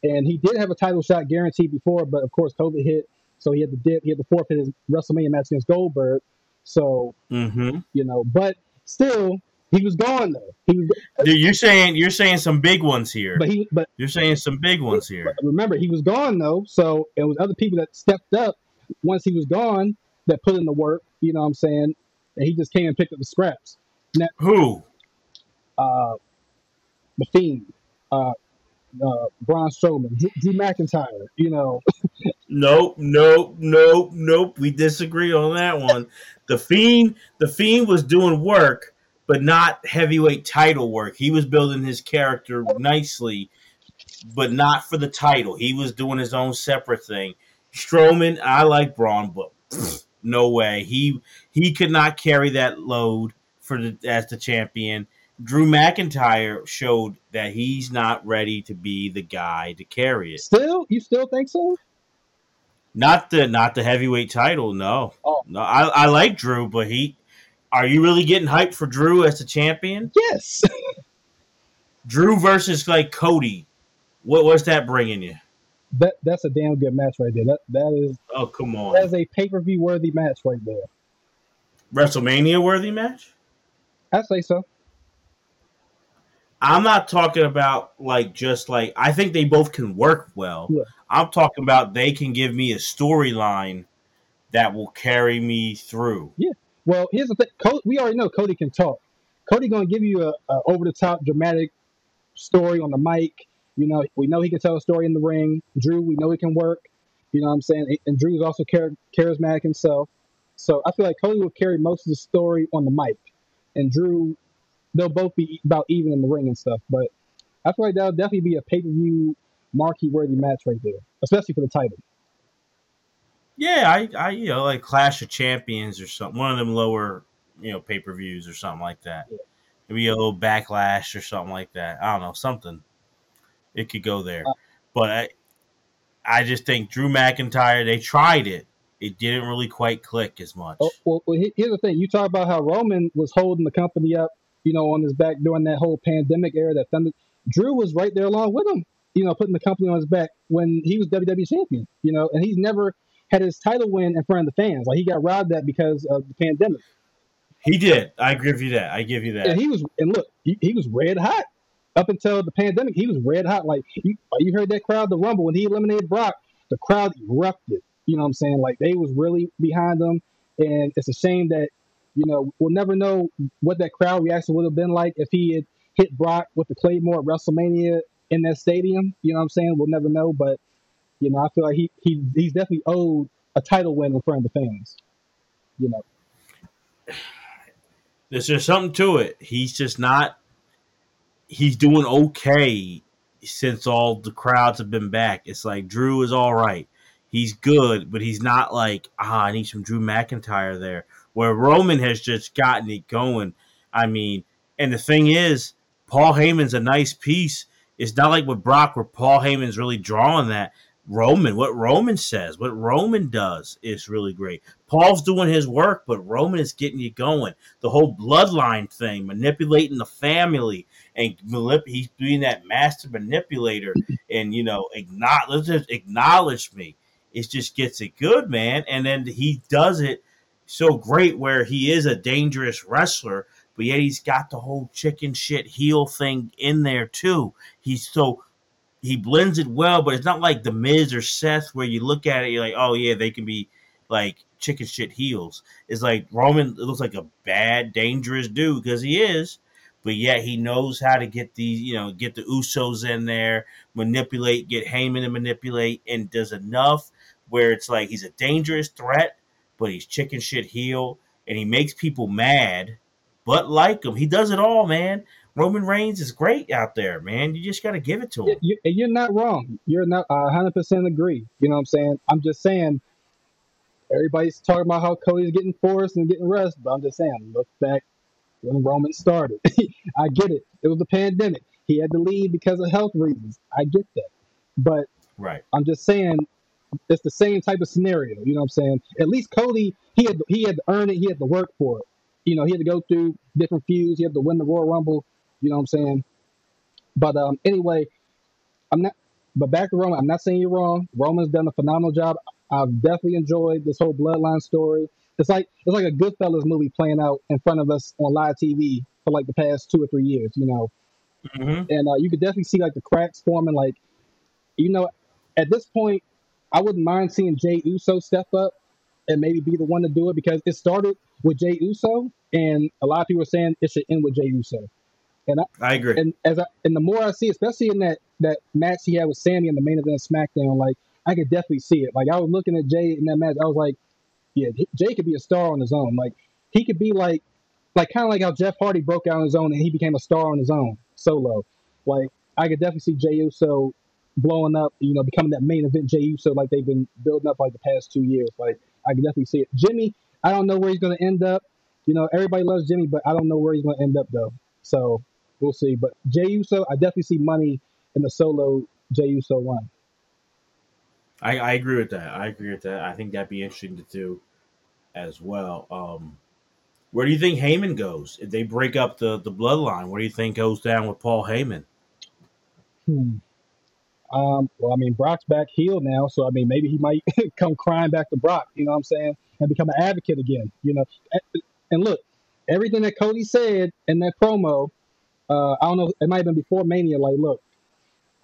and he did have a title shot guaranteed before, but of course, COVID hit, so he had to dip, he had to forfeit his WrestleMania match against Goldberg. So, mm-hmm. you know. But still, he was gone though. He was, You're saying you're saying some big ones here. but he, but You're saying some big ones here. remember, he was gone though. So it was other people that stepped up once he was gone that put in the work. You know what I'm saying? And he just came and picked up the scraps. Now, Who? Uh, the Fiend, uh, uh, Braun Strowman, Drew, Drew McIntyre. You know, Nope, nope, nope, nope. We disagree on that one. The fiend, the fiend was doing work, but not heavyweight title work. He was building his character nicely, but not for the title. He was doing his own separate thing. Strowman, I like Braun, but pfft, no way. He he could not carry that load for the as the champion. Drew McIntyre showed that he's not ready to be the guy to carry it. still, you still think so? Not the not the heavyweight title, no. Oh. No, I, I like Drew, but he are you really getting hyped for Drew as the champion? Yes. <laughs> Drew versus like Cody. What what's that bringing you? that that's a damn good match right there. That that is Oh come on. that's a pay per view worthy match right there. WrestleMania worthy match? I say so. I'm not talking about like just like I think they both can work well. Yeah. I'm talking about they can give me a storyline that will carry me through. Yeah. Well, here's the thing. Cody, we already know Cody can talk. Cody gonna give you a, a over the top dramatic story on the mic. You know, we know he can tell a story in the ring. Drew, we know he can work. You know what I'm saying? And Drew's also char- charismatic himself. So I feel like Cody will carry most of the story on the mic, and Drew, they'll both be about even in the ring and stuff. But I feel like that'll definitely be a pay per view marquee worthy match right there, especially for the title. Yeah, I, I you know like Clash of Champions or something, one of them lower you know pay per views or something like that. Yeah. Maybe a little backlash or something like that. I don't know something. it could go there. Uh, but I, I just think Drew McIntyre. They tried it. It didn't really quite click as much. Oh, well, well, here's the thing. You talk about how Roman was holding the company up, you know, on his back during that whole pandemic era. That Thunder, Drew was right there along with him, you know, putting the company on his back when he was WWE champion, you know, and he's never had his title win in front of the fans. Like he got robbed that because of the pandemic. He did. I give you that. I give you that. And he was, and look, he, he was red hot up until the pandemic. He was red hot. Like you, you heard that crowd, the rumble when he eliminated Brock, the crowd erupted. You know what I'm saying? Like they was really behind him, and it's a shame that you know we'll never know what that crowd reaction would have been like if he had hit Brock with the Claymore at WrestleMania in that stadium. You know what I'm saying? We'll never know, but you know I feel like he he he's definitely owed a title win in front of the fans. You know. There's just something to it. He's just not. He's doing okay since all the crowds have been back. It's like Drew is all right. He's good, but he's not like ah. I need some Drew McIntyre there. Where Roman has just gotten it going. I mean, and the thing is, Paul Heyman's a nice piece. It's not like with Brock where Paul Heyman's really drawing that. Roman, what Roman says, what Roman does is really great. Paul's doing his work, but Roman is getting you going. The whole bloodline thing, manipulating the family, and he's being that master manipulator, and you know, acknowledge acknowledge me. It just gets it good, man. And then he does it so great where he is a dangerous wrestler, but yet he's got the whole chicken shit heel thing in there too. He's so he blends it well, but it's not like the Miz or Seth where you look at it, you're like, oh yeah, they can be like chicken shit heels. It's like Roman it looks like a bad, dangerous dude because he is, but yet he knows how to get these, you know, get the Usos in there, manipulate, get Heyman to manipulate, and does enough where it's like he's a dangerous threat, but he's chicken shit heel, and he makes people mad, but like him. He does it all, man. Roman Reigns is great out there, man. You just got to give it to him. You, you're not wrong. You're not. Uh, I 100% agree. You know what I'm saying? I'm just saying. Everybody's talking about how Cody's getting forced and getting rest, but I'm just saying, look back when Roman started. <laughs> I get it. It was the pandemic. He had to leave because of health reasons. I get that. But right. I'm just saying it's the same type of scenario. You know what I'm saying? At least Cody, he had he had to earn it. He had to work for it. You know, he had to go through different feuds. He had to win the Royal Rumble. You know what I'm saying? But um, anyway, I'm not. But back to Roman, I'm not saying you're wrong. Roman's done a phenomenal job. I've definitely enjoyed this whole bloodline story. It's like it's like a Goodfellas movie playing out in front of us on live TV for like the past two or three years. You know, mm-hmm. and uh, you could definitely see like the cracks forming. Like, you know, at this point, I wouldn't mind seeing Jey Uso step up and maybe be the one to do it because it started with Jey Uso, and a lot of people are saying it should end with Jey Uso. And I, I agree. And as I, and the more I see, especially in that that match he had with Sami in the main event of SmackDown, like I could definitely see it. Like I was looking at Jey in that match, I was like, yeah, Jey could be a star on his own. Like he could be like, like kind of like how Jeff Hardy broke out on his own and he became a star on his own solo. Like I could definitely see Jey Uso blowing up, you know, becoming that main event Jey Uso like they've been building up like the past two years. Like I can definitely see it. Jimmy, I don't know where he's going to end up. You know, everybody loves Jimmy, but I don't know where he's going to end up though. So we'll see. But Jey Uso, I definitely see money in the solo Jey Uso one. I, I agree with that. I agree with that. I think that'd be interesting to do as well. Um, where do you think Heyman goes if they break up the the bloodline? What do you think goes down with Paul Heyman? Hmm. Um, well, I mean, Brock's back healed now, so I mean, maybe he might <laughs> come crying back to Brock. You know what I'm saying? And become an advocate again. You know, and look, everything that Cody said in that promo uh, I don't know, it might have been before Mania. Like, look,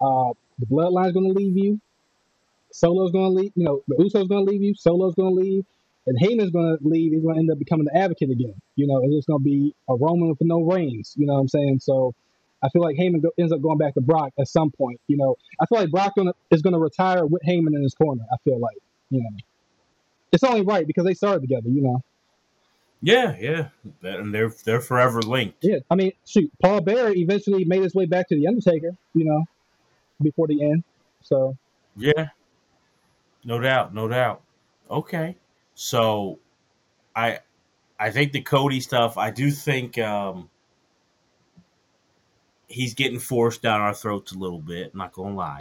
uh, the Bloodline's going to leave you. Solo's going to leave. You know, the Usos going to leave you. Solo's going to leave. And Heyman's going to leave. He's going to end up becoming the advocate again. You know, it's just going to be a Roman with no reigns. You know what I'm saying? So I feel like Heyman go, ends up going back to Brock at some point. You know, I feel like Brock gonna, is going to retire with Heyman in his corner. I feel like, you know, it's only right because they started together. You know. Yeah, yeah, and they're they're forever linked. Yeah, I mean, shoot, Paul Bearer eventually made his way back to the Undertaker, you know, before the end. So yeah, no doubt, no doubt. Okay, so I I think the Cody stuff. I do think um he's getting forced down our throats a little bit. I'm not gonna lie.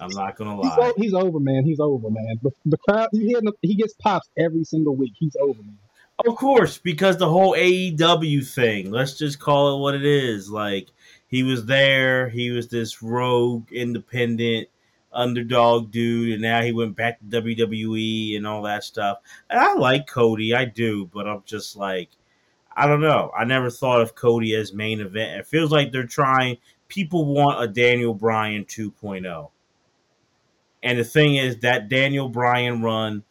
I'm not gonna lie. He's, he's over, man. He's over, man. The, the crowd, he, he gets pops every single week. He's over, man. Of course, because the whole AEW thing, let's just call it what it is. Like, he was there, he was this rogue, independent, underdog dude, and now he went back to WWE and all that stuff. And I like Cody, I do, but I'm just like, I don't know. I never thought of Cody as main event. It feels like they're trying, people want a Daniel Bryan 2.0. And the thing is, that Daniel Bryan run,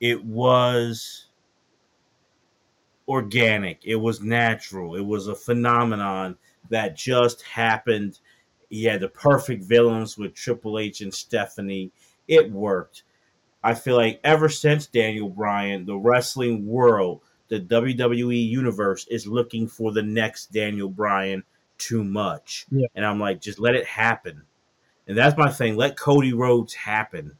it was organic. It was natural. It was a phenomenon that just happened. He had the perfect villains with Triple H and Stephanie. It worked. I feel like ever since Daniel Bryan, the wrestling world, the WWE universe is looking for the next Daniel Bryan too much. Yeah. And I'm like, just let it happen. And that's my thing. Let Cody Rhodes happen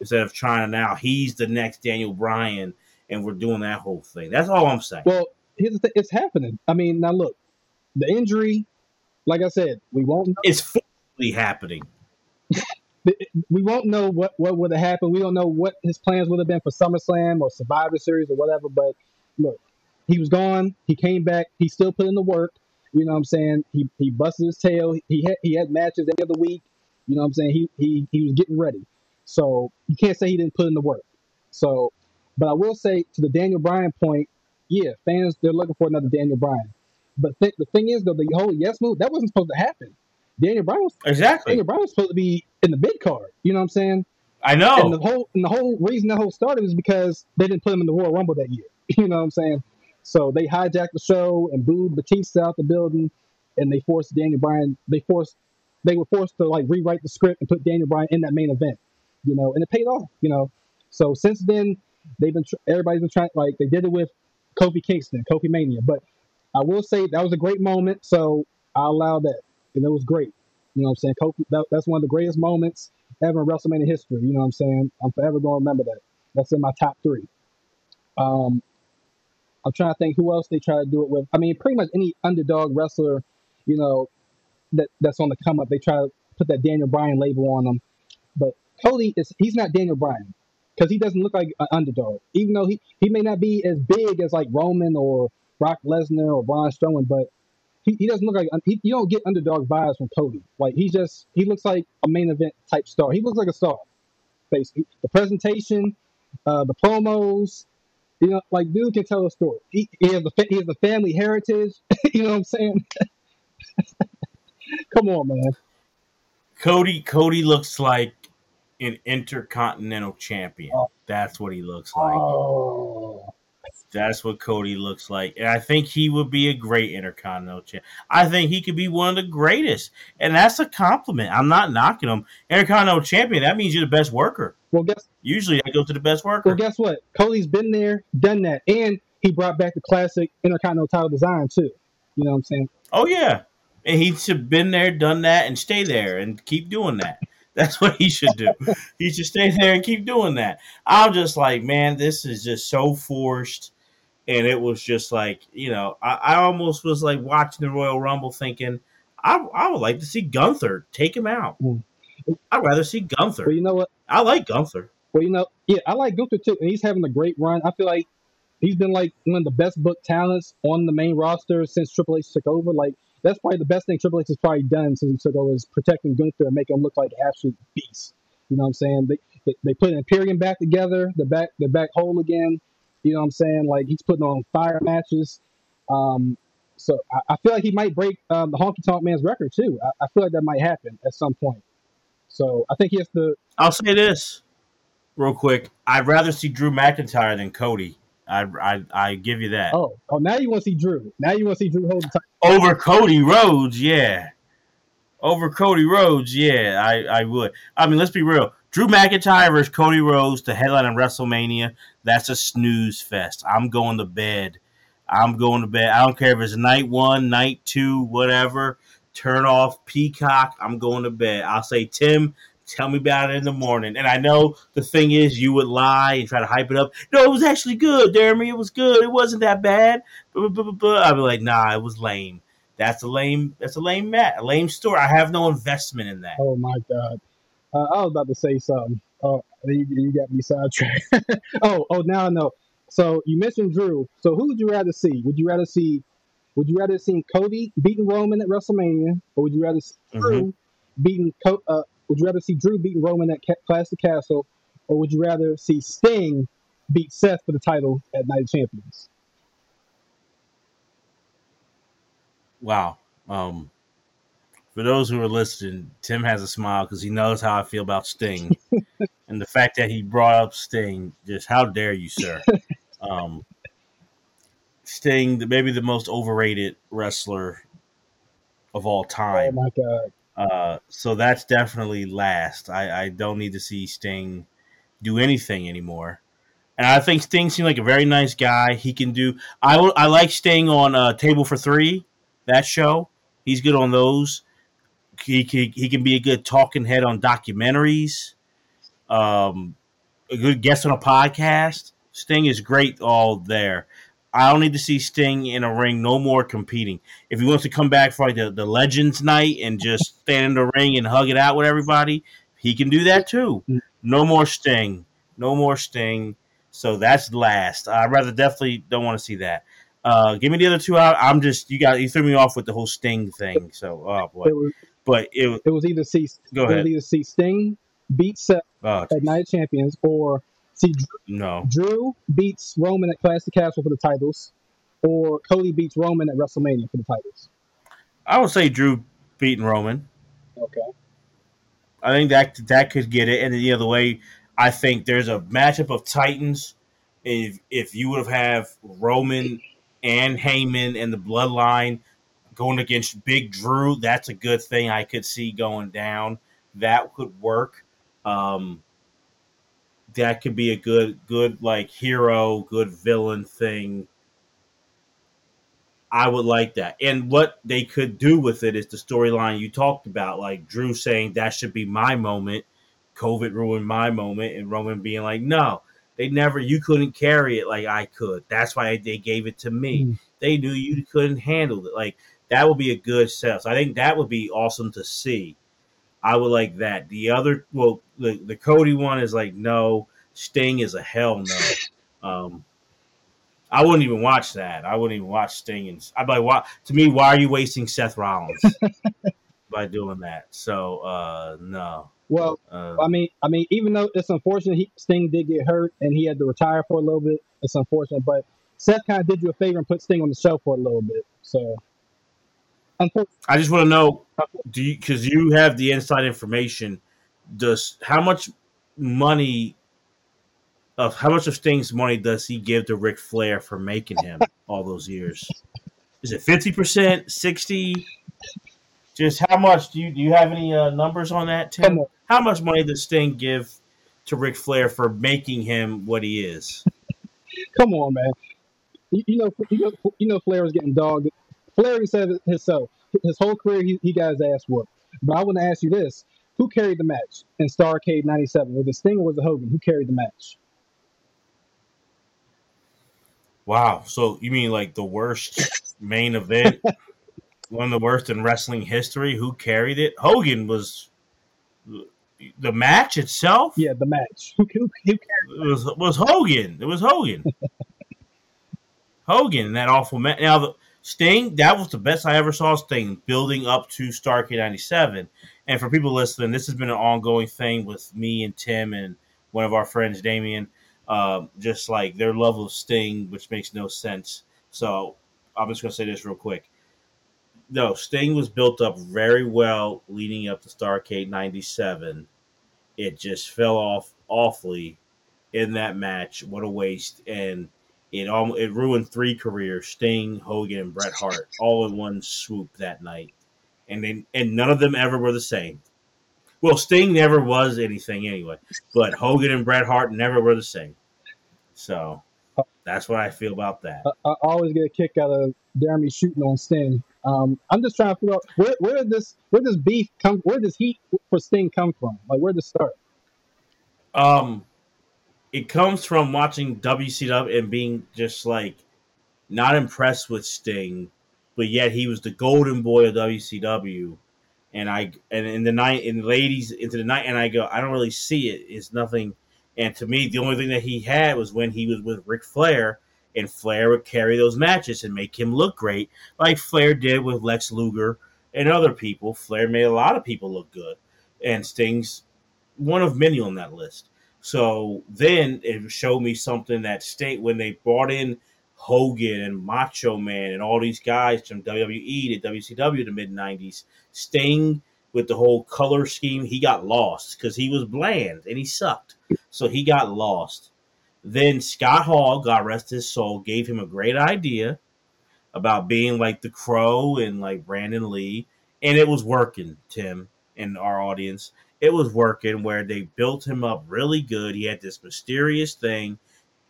instead of trying to now he's the next Daniel Bryan and we're doing that whole thing. That's all I'm saying. Well, here's the thing. It's happening. I mean, now look, the injury, like I said, we won't know, it's physically happening. <laughs> we won't know what, what would have happened. We don't know what his plans would have been for SummerSlam or Survivor Series or whatever. But look, he was gone. He came back. He still put in the work. You know what I'm saying? He he busted his tail. He had he had matches every other week. You know what I'm saying? He he he was getting ready. So you can't say he didn't put in the work. So, but I will say to the Daniel Bryan point, yeah, fans they're looking for another Daniel Bryan. But th- the thing is though, the whole yes move that wasn't supposed to happen. Daniel Bryan was Exactly. Daniel Bryan was supposed to be in the mid card. You know what I'm saying? I know. And the whole and the whole reason that whole started was because they didn't put him in the Royal Rumble that year. <laughs> You know what I'm saying? So they hijacked the show and booed Batista out the building, and they forced Daniel Bryan. They forced they were forced to like rewrite the script and put Daniel Bryan in that main event. You know, and it paid off. You know, so since then they've been everybody's been trying like they did it with Kofi Kingston, Kofi Mania. But I will say that was a great moment, so I allow that, and it was great. You know what I'm saying? Kofi, that, that's one of the greatest moments ever in WrestleMania history. You know what I'm saying? I'm forever going to remember that. That's in my top three. Um, I'm trying to think who else they try to do it with. I mean, pretty much any underdog wrestler, you know, that that's on the come up, they try to put that Daniel Bryan label on them. But Cody is he's not Daniel Bryan because he doesn't look like an underdog. Even though he, he may not be as big as like Roman or Brock Lesnar or Braun Strowman, but he, he doesn't look like he, you don't get underdog vibes from Cody. Like he just he looks like a main event type star. He looks like a star. Basically, the presentation, uh, the promos, you know, like dude can tell a story. He, he has a fa- he has a family heritage. <laughs> you know what I'm saying? <laughs> Come on, man. Cody Cody looks like an intercontinental champion. Oh. That's what he looks like. Oh, That's what Cody looks like. And I think he would be a great intercontinental champ. I think he could be one of the greatest. And that's a compliment. I'm not knocking him. Intercontinental champion, that means you're the best worker. Well, guess Usually I go to the best worker. well, guess what? Cody's been there, done that, and he brought back the classic intercontinental title design too. You know what I'm saying? Oh yeah. And he should have been there, done that, and stay there and keep doing that. <laughs> That's what he should do. <laughs> he should stay there and keep doing that. I'm just like, man, this is just so forced. And it was just like, you know, I, I almost was like watching the Royal Rumble thinking, I, I would like to see Gunther take him out. Mm. I'd rather see Gunther. Well, you know what? I like Gunther. Well, you know, yeah, I like Gunther too, and he's having a great run. I feel like he's been like one of the best book talents on the main roster since Triple H took over. Like that's probably the best thing Triple H has probably done since he took over is protecting Gunther and making him look like an absolute beast. You know what I'm saying? They they, they put Imperium back together, the back the back whole again. You know what I'm saying? Like he's putting on fire matches. Um, so I, I feel like he might break um, the Honky Tonk Man's record too. I, I feel like that might happen at some point. So I think he has to. I'll say this real quick. I'd rather see Drew McIntyre than Cody. I, I, I give you that. Oh, oh! Now you want to see Drew. Now you want to see Drew hold the title. Over Cody Rhodes, yeah. Over Cody Rhodes, yeah, I, I would. I mean, let's be real. Drew McIntyre versus Cody Rhodes, the headline of WrestleMania, that's a snooze fest. I'm going to bed. I'm going to bed. I don't care if it's night one, night two, whatever. Turn off Peacock. I'm going to bed. I'll say, Tim, tell me about it in the morning. And I know the thing is, you would lie and try to hype it up. No, it was actually good, Deremy. It was good. It wasn't that bad. I'd be like, nah, it was lame. that's a lame that's a lame mat, a lame story. I have no investment in that. Oh my god. Uh, I was about to say something. Oh, you, you got me sidetracked. <laughs> oh, oh, now I know. So you mentioned Drew. So who would you rather see? Would you rather see? Would you rather see Cody beating Roman at WrestleMania, or would you rather see Mhm. Drew beating? Co- uh, would you rather see Drew beating Roman at Ca- Clash of Castle, or would you rather see Sting beat Seth for the title at Night of Champions? Wow. Um, for those who are listening, Tim has a smile because he knows how I feel about Sting, <laughs> and the fact that he brought up Sting, just how dare you, sir? <laughs> Um, Sting, the- maybe the most overrated wrestler of all time. Oh time. my god. Uh, so that's definitely last. I, I don't need to see Sting do anything anymore. And I think Sting seems like a very nice guy. He can do. I will- I like Sting on uh, Table for Three, that show. He's good on those. He, he, he can be a good talking head on documentaries. Um, a good guest on a podcast. Sting is great all there. I don't need to see Sting in a ring no more competing. If he wants to come back for like the, the Legends night and just stand in the ring and hug it out with everybody, he can do that too. No more Sting. No more Sting. So that's last. I rather definitely don't want to see that. Uh, give me the other two out. I'm just you got you threw me off with the whole Sting thing. So oh boy, It was, but it it was either see go it was ahead. either see Sting beat Seth Oh at Night of Champions, or see no, Drew beats Roman at Clash of Castle for the titles, or Cody beats Roman at WrestleMania for the titles. I would say Drew beating Roman. Okay. I think that that could get it. And the other way, I think there's a matchup of Titans. If if you would have have Roman and Heyman and the Bloodline going against Big Drew, that's a good thing. I could see going down. That could work. Um, that could be a good good like hero, good villain thing. I would like that. And what they could do with it is the storyline you talked about, like Drew saying that should be my moment. COVID ruined my moment, and Roman being like, no, they never, you couldn't carry it like I could. That's why they gave it to me. Mm. They knew you couldn't handle it. Like, that would be a good sell. So I think that would be awesome to see. I would like that. The other, well, the, the Cody one is like, no, Sting is a hell no. <laughs> Um, I wouldn't even watch that. I wouldn't even watch Sting. And I'd be like, why? To me, why are you wasting Seth Rollins <laughs> by doing that? So, uh, no. Well, Uh, I mean, I mean, even though it's unfortunate, he, Sting did get hurt and he had to retire for a little bit. It's unfortunate, but Seth kind of did you a favor and put Sting on the shelf for a little bit. So, unfortunately, I just want to know, do you because you have the inside information? Does how much money of how much of Sting's money does he give to Ric Flair for making him all those years? Is it fifty percent, sixty? Just how much do you do you have any uh, numbers on that, Tim? How much money does Sting give to Ric Flair for making him what he is? come on, man. You, you know, you know, you know, Flair was getting dogged. Flair said it himself. His whole career, he, he got his ass whooped. But I want to ask you this: Who carried the match in Starcade '97? Was it Sting or was it Hogan? Who carried the match? Wow. So you mean like the worst main event, <laughs> one of the worst in wrestling history? Who carried it? Hogan was the match itself. Yeah, the match. Who, who, who carried? It was was Hogan. It was Hogan. <laughs> Hogan that awful match. Now the Sting, that was the best I ever saw Sting building up to Starcade '97. And for people listening, this has been an ongoing thing with me and Tim and one of our friends, Damien. Um, just like their love of Sting, which makes no sense. So I'm just gonna say this real quick. No, Sting was built up very well leading up to Starcade '97. It just fell off awfully in that match. What a waste! And it almost it ruined three careers: Sting, Hogan, and Bret Hart, all in one swoop that night. And then and none of them ever were the same. Well, Sting never was anything anyway, but Hogan and Bret Hart never were the same. So that's what I feel about that. I, I always get a kick out of Deremy shooting on Sting. Um, I'm just trying to figure out where, where did this where does beef come where does heat for Sting come from? Like where did it start? Um, it comes from watching WCW and being just like not impressed with Sting but yet he was the golden boy of WCW. And I and in the night in the ladies into the night, and I go, I don't really see it. It's nothing. And to me, the only thing that he had was when he was with Ric Flair, and Flair would carry those matches and make him look great, like Flair did with Lex Luger and other people. Flair made a lot of people look good, and Sting's one of many on that list. So then it showed me something that state when they brought in Hogan and Macho Man and all these guys from WWE to WCW the mid '90s. Sting with the whole color scheme, he got lost because he was bland and he sucked. So he got lost. Then Scott Hall, God rest his soul, gave him a great idea about being like the Crow and like Brandon Lee, and it was working. Tim and our audience, it was working. Where they built him up really good. He had this mysterious thing,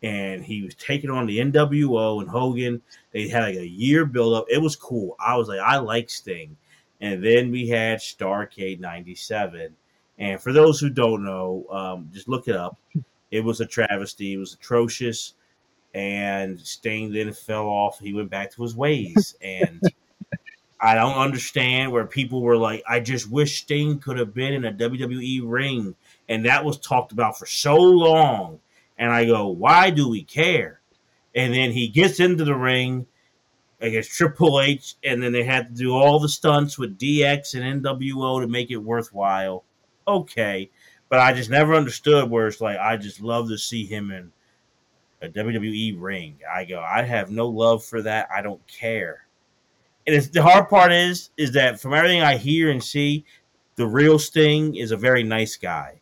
and he was taking on the NWO and Hogan. They had like a year build up. It was cool. I was like, I like Sting. And then we had Starcade '97. And for those who don't know, um, just look it up. It was a travesty. It was atrocious. And Sting then fell off. He went back to his ways. And I don't understand where people were like, I just wish Sting could have been in a WWE ring. And that was talked about for so long. And I go, why do we care? And then he gets into the ring against Triple H, and then they had to do all the stunts with DX and NWO to make it worthwhile. Okay. But I just never understood where it's like I just love to see him in a WWE ring. I go, I have no love for that. I don't care. And it's, the hard part is, is that from everything I hear and see, the real Sting is a very nice guy.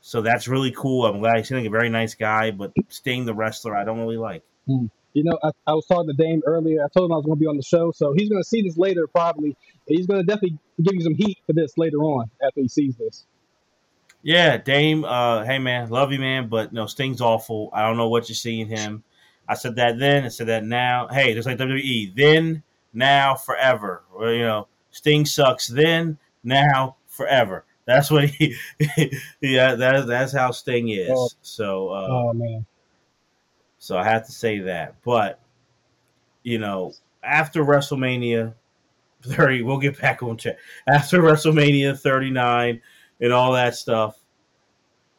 So that's really cool. I'm glad he's like a very nice guy, but Sting, the wrestler, I don't really like. Hmm. You know, I, I, was talking to Dame earlier. I told him I was going to be on the show, so he's going to see this later, probably. He's going to definitely give you some heat for this later on after he sees this. Yeah, Dame. Uh, hey man, love you, man. But no, Sting's awful. I don't know what you see in him. I said that then. I said that now. Hey, just like WWE. Then, now, forever. Well, you know, Sting sucks. Then, now, forever. That's what he. <laughs> yeah, that, that's how Sting is. Oh, so. Uh, oh man. So I have to say that, but you know, after WrestleMania 30, we'll get back on check. After WrestleMania 39 and all that stuff.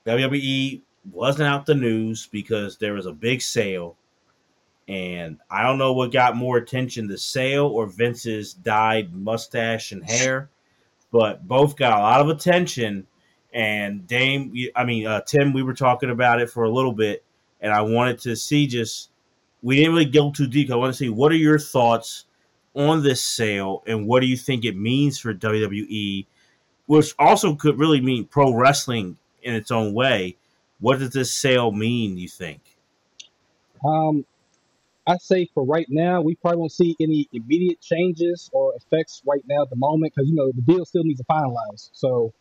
WWE wasn't out the news because there was a big sale. And I don't know what got more attention the sale or Vince's dyed mustache and hair, but both got a lot of attention. And Dame, I mean, uh, Tim, we were talking about it for a little bit, and I wanted to see just, we didn't really go too deep. I want to see what are your thoughts on this sale and what do you think it means for WWE which also could really mean pro wrestling in its own way. What does this sale mean? You think? Um, I say for right now, we probably won't see any immediate changes or effects right now at the moment because you know the deal still needs to finalize. So,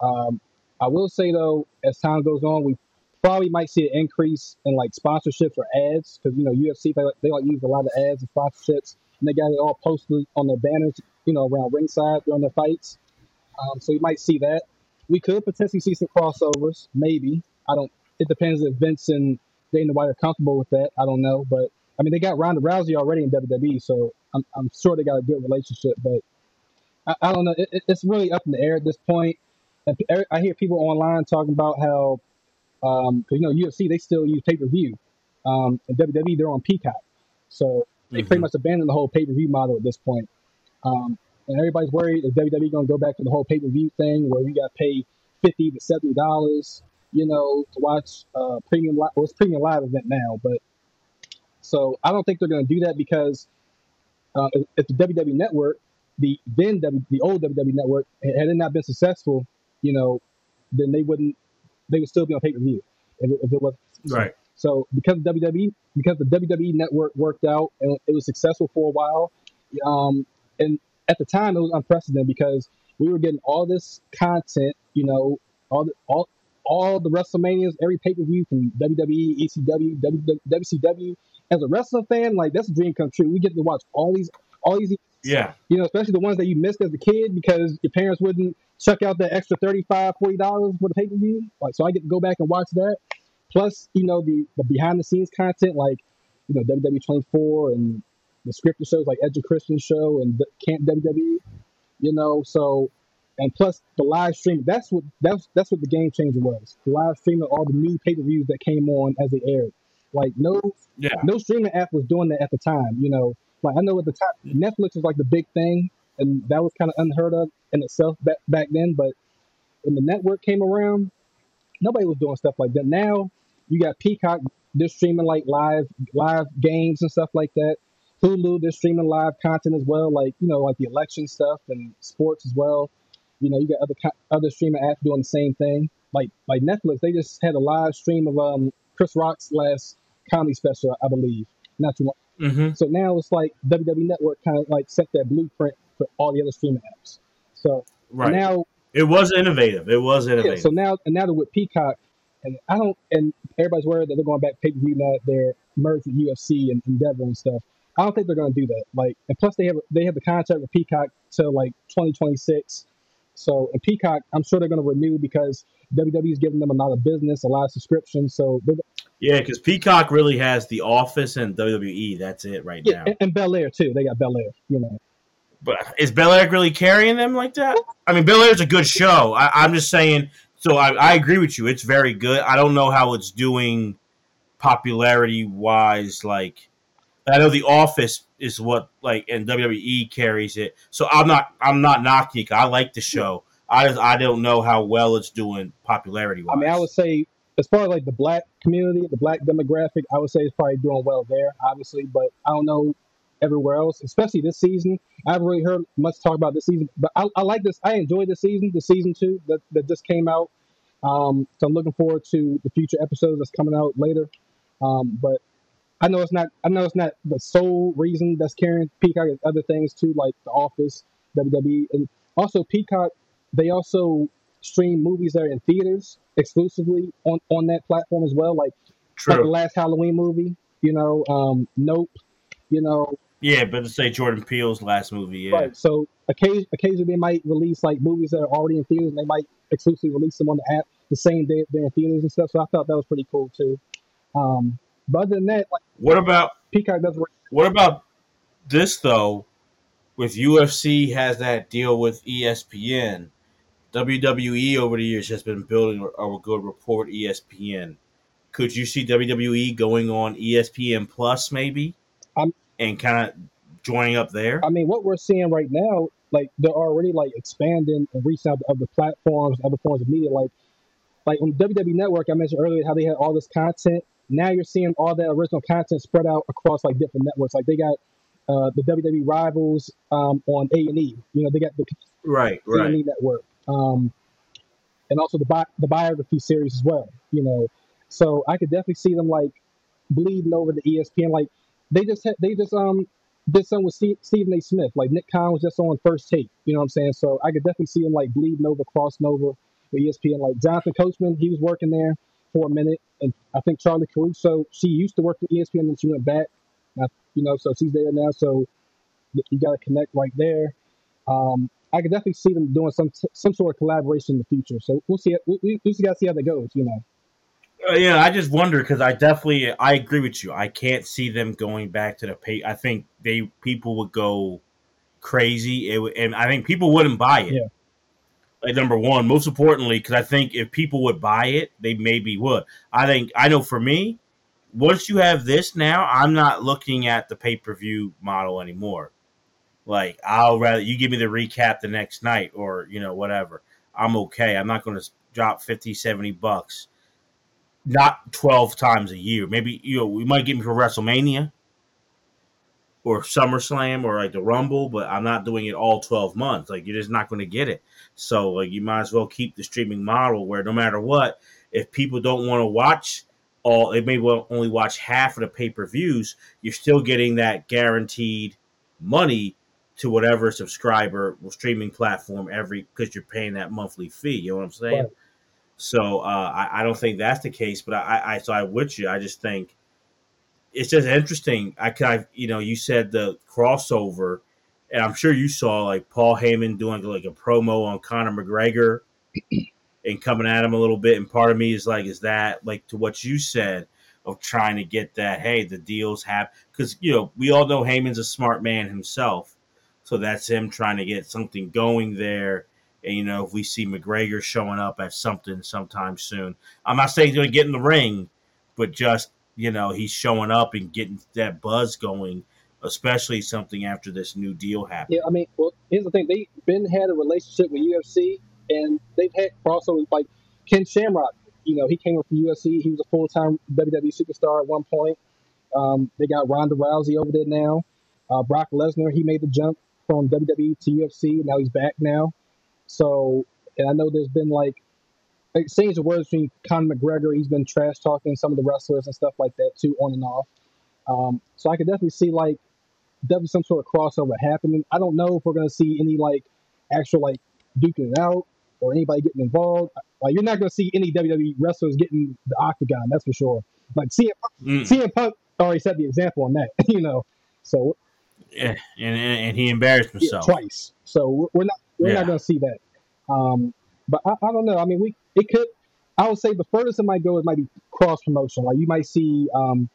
um, I will say though, as time goes on, we probably might see an increase in like sponsorships or ads because you know UFC they, they like use a lot of ads and sponsorships, and they got it all posted on their banners, you know, around ringside during their fights. Um, so you might see that. We could potentially see some crossovers, maybe. I don't. It depends if Vince and Dana White are comfortable with that. I don't know, but I mean, they got Ronda Rousey already in WWE, so I'm, I'm sure they got a good relationship. But I, I don't know. It, it's really up in the air at this point. And I hear people online talking about how, um, cause, you know, UFC they still use pay per view, um, and WWE they're on Peacock, so they mm-hmm. pretty much abandoned the whole pay per view model at this point. Um, and everybody's worried is WWE going to go back to the whole pay per view thing where you got to pay fifty to seventy dollars, you know, to watch uh, premium. Li- well, it's premium live event now, but so I don't think they're going to do that because uh, if the WWE network, the then w, the old WWE network, had it not been successful, you know, then they wouldn't. They would still be on pay per view if, if, it was right. So because WWE, because the WWE network worked out and it was successful for a while, um, and at the time it was unprecedented because we were getting all this content, you know, all the all all the WrestleManias, every pay per view from WWE, ECW, WCW. As a wrestling fan, like that's a dream come true. We get to watch all these all these yeah. You know, especially the ones that you missed as a kid because your parents wouldn't chuck out that extra 35 $40 for the pay per view. Like, so I get to go back and watch that. Plus, you know, the, the behind the scenes content, like, you know, WWE 24 and the scripted shows like Edge and Christian show and Camp WWE. You know, so and plus the live stream. That's what that's that's what the game changer was. The live streaming of all the new pay per views that came on as they aired. Like no, yeah. no streaming app was doing that at the time. You know, like I know at the time Netflix was like the big thing, and that was kind of unheard of in itself back back then. But when the network came around, nobody was doing stuff like that. Now you got Peacock, they're streaming like live live games and stuff like that. Hulu, they're streaming live content as well, like you know, like the election stuff and sports as well. You know, you got other other streaming apps doing the same thing. Like like Netflix, they just had a live stream of um Chris Rock's last comedy special, I believe, not too long. Mm-hmm. So now it's like WWE Network kind of like set that blueprint for all the other streaming apps. So right. now it was innovative. It was innovative. Yeah, so now and now they're with Peacock, and I don't, and everybody's worried that they're going back pay per view now they're merged with UFC and Endeavor and stuff. I don't think they're going to do that. Like, and plus they have they have the contract with Peacock till like 2026. So, and Peacock, I'm sure they're going to renew because WWE is giving them a lot of business, a lot of subscriptions. So, yeah, because Peacock really has The Office and WWE. That's it right yeah, now. And, and Bel Air too. They got Bel Air. You know. But is Bel Air really carrying them like that? I mean, Bel Air's a good show. I, am just saying. So I, I agree with you. It's very good. I don't know how it's doing popularity wise. Like I know The Office is what like and WWE carries it. So I'm not I'm not knocking. I like the show. I just, I don't know how well it's doing popularity wise. I mean, I would say as far as like the black community, the black demographic, I would say it's probably doing well there, obviously. But I don't know everywhere else, especially this season. I haven't really heard much talk about this season, but I, I like this. I enjoyed this season, the season two that, that just came out. Um, so I'm looking forward to the future episodes that's coming out later. Um, but I know it's not. I know it's not the sole reason that's carrying Peacock. and other things too, like The Office, WWE, and also Peacock. They also stream movies that are in theaters exclusively on on that platform as well. Like, True. like the last Halloween movie. You know, um, Nope. You know. Yeah, but to say Jordan Peele's last movie, yeah. Right. So occasionally, occasionally they might release like movies that are already in theaters, and they might exclusively release them on the app the same day they're in theaters and stuff. So I thought that was pretty cool too. Um, but other than that, like, what about Peacock does? What about this though? With UFC has that deal with ESPN. WWE over the years has been building a good report ESPN. Could you see WWE going on ESPN Plus maybe, I'm, and kind of joining up there? I mean, what we're seeing right now, like they're already like expanding and reaching out to other platforms, other forms of media. Like, like on WWE Network, I mentioned earlier how they had all this content. Now you're seeing all that original content spread out across like different networks. Like they got uh, the WWE Rivals um, on A and E. You know, they got the right, A&E right. network, um, and also the bi- the biography series as well. You know, so I could definitely see them like bleeding over to ESPN. Like they just had, they just um did something with Steve, Stephen A. Smith. Like Nick Khan was just on first take. You know what I'm saying? So I could definitely see them like bleeding over, crossing over with ESPN. Like Jonathan Coachman, he was working there for a minute, and I think Charly Caruso, she used to work for ESPN, and she went back. You know, so she's there now. So you got to connect right there. Um, I could definitely see them doing some some sort of collaboration in the future. So we'll see. We, we, we just got to see how that goes. You know. Uh, yeah, I just wonder because I definitely I agree with you. I can't see them going back to the pay. I think they people would go crazy, it, and I think people wouldn't buy it. Yeah. Like number one, most importantly, because I think if people would buy it, they maybe would. I think I know for me, once you have this now, I'm not looking at the pay per view model anymore. Like I'll rather you give me the recap the next night or you know whatever. I'm okay. I'm not going to drop 50, 70 bucks not 12 times a year. Maybe, you know, we might get me for WrestleMania or SummerSlam or like the Rumble, but I'm not doing it all 12 months. Like, you're just not going to get it. So, like, you might as well keep the streaming model where no matter what, if people don't want to watch all, they may well only watch half of the pay per views, you're still getting that guaranteed money to whatever subscriber or streaming platform every because you're paying that monthly fee. You know what I'm saying? Right. So uh, I, I, don't think that's the case, but I, I so I with you. I just think it's just interesting. I of you know you said the crossover, and I'm sure you saw like Paul Heyman doing like a promo on Conor McGregor <clears throat> and coming at him a little bit. And part of me is like, is that like to what you said? of trying to get that. Hey, the deals have because you know we all know Heyman's a smart man himself, so that's him trying to get something going there. And you know, if we see McGregor showing up at something sometime soon, I'm not saying he's going to get in the ring, but just you know, he's showing up and getting that buzz going especially something after this new deal happened. Yeah, I mean, well, here's the thing: they've been had a relationship with UFC, and they've had crossovers. Like Ken Shamrock, you know, he came up from UFC. He was a full time WWE superstar at one point. Um, they got Ronda Rousey over there now. Uh, Brock Lesnar, he made the jump from WWE to UFC. And now he's back now. So, and I know there's been like exchange of words between Conor McGregor. He's been trash talking some of the wrestlers and stuff like that too, on and off. Um, so I could definitely see like definitely some sort of crossover happening. I don't know if we're gonna see any like actual like duking it out or anybody getting involved. Like you're not gonna see any WWE wrestlers getting the octagon, that's for sure. Like CM, mm. CM Punk already set the example on that, <laughs> you know. So yeah, and, and he embarrassed himself yeah, twice. So we're not we're yeah. not gonna see that. Um, but I, I, don't know. I mean, we it could. I would say the furthest it might go, it might be cross promotion. Like you might see um,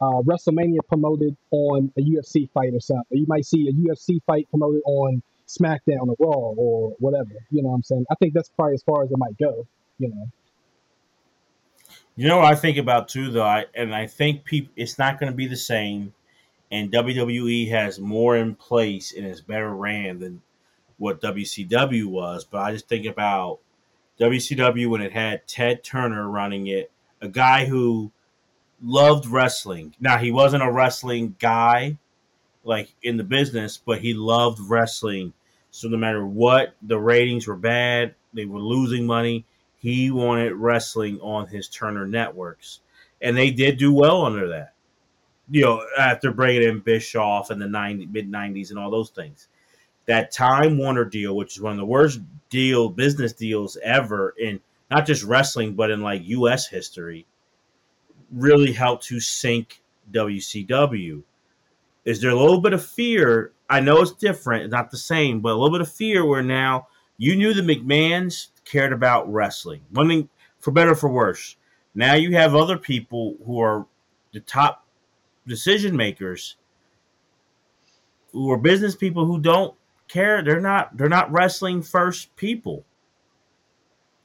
uh, WrestleMania promoted on a UFC fight or something. You might see a UFC fight promoted on SmackDown or Raw or whatever. You know what I'm saying? I think that's probably as far as it might go. You know. You know what I think about too, though, I, and I think people it's not going to be the same. And WWE has more in place and is better ran than what WCW was. But I just think about WCW when it had Ted Turner running it, a guy who loved wrestling. Now he wasn't a wrestling guy like in the business, but he loved wrestling. So no matter what, the ratings were bad, they were losing money. He wanted wrestling on his Turner networks, and they did do well under that. You know, after bringing in Bischoff in the 90, mid '90s and all those things, that Time Warner deal, which is one of the worst deal business deals ever in not just wrestling but in like U.S. history, really helped to sink WCW. Is there a little bit of fear? I know it's different, not the same, but a little bit of fear where now you knew the McMahons cared about wrestling. Thing, for better for worse, now you have other people who are the top decision makers, who are business people who don't care. They're not. They're not wrestling first people.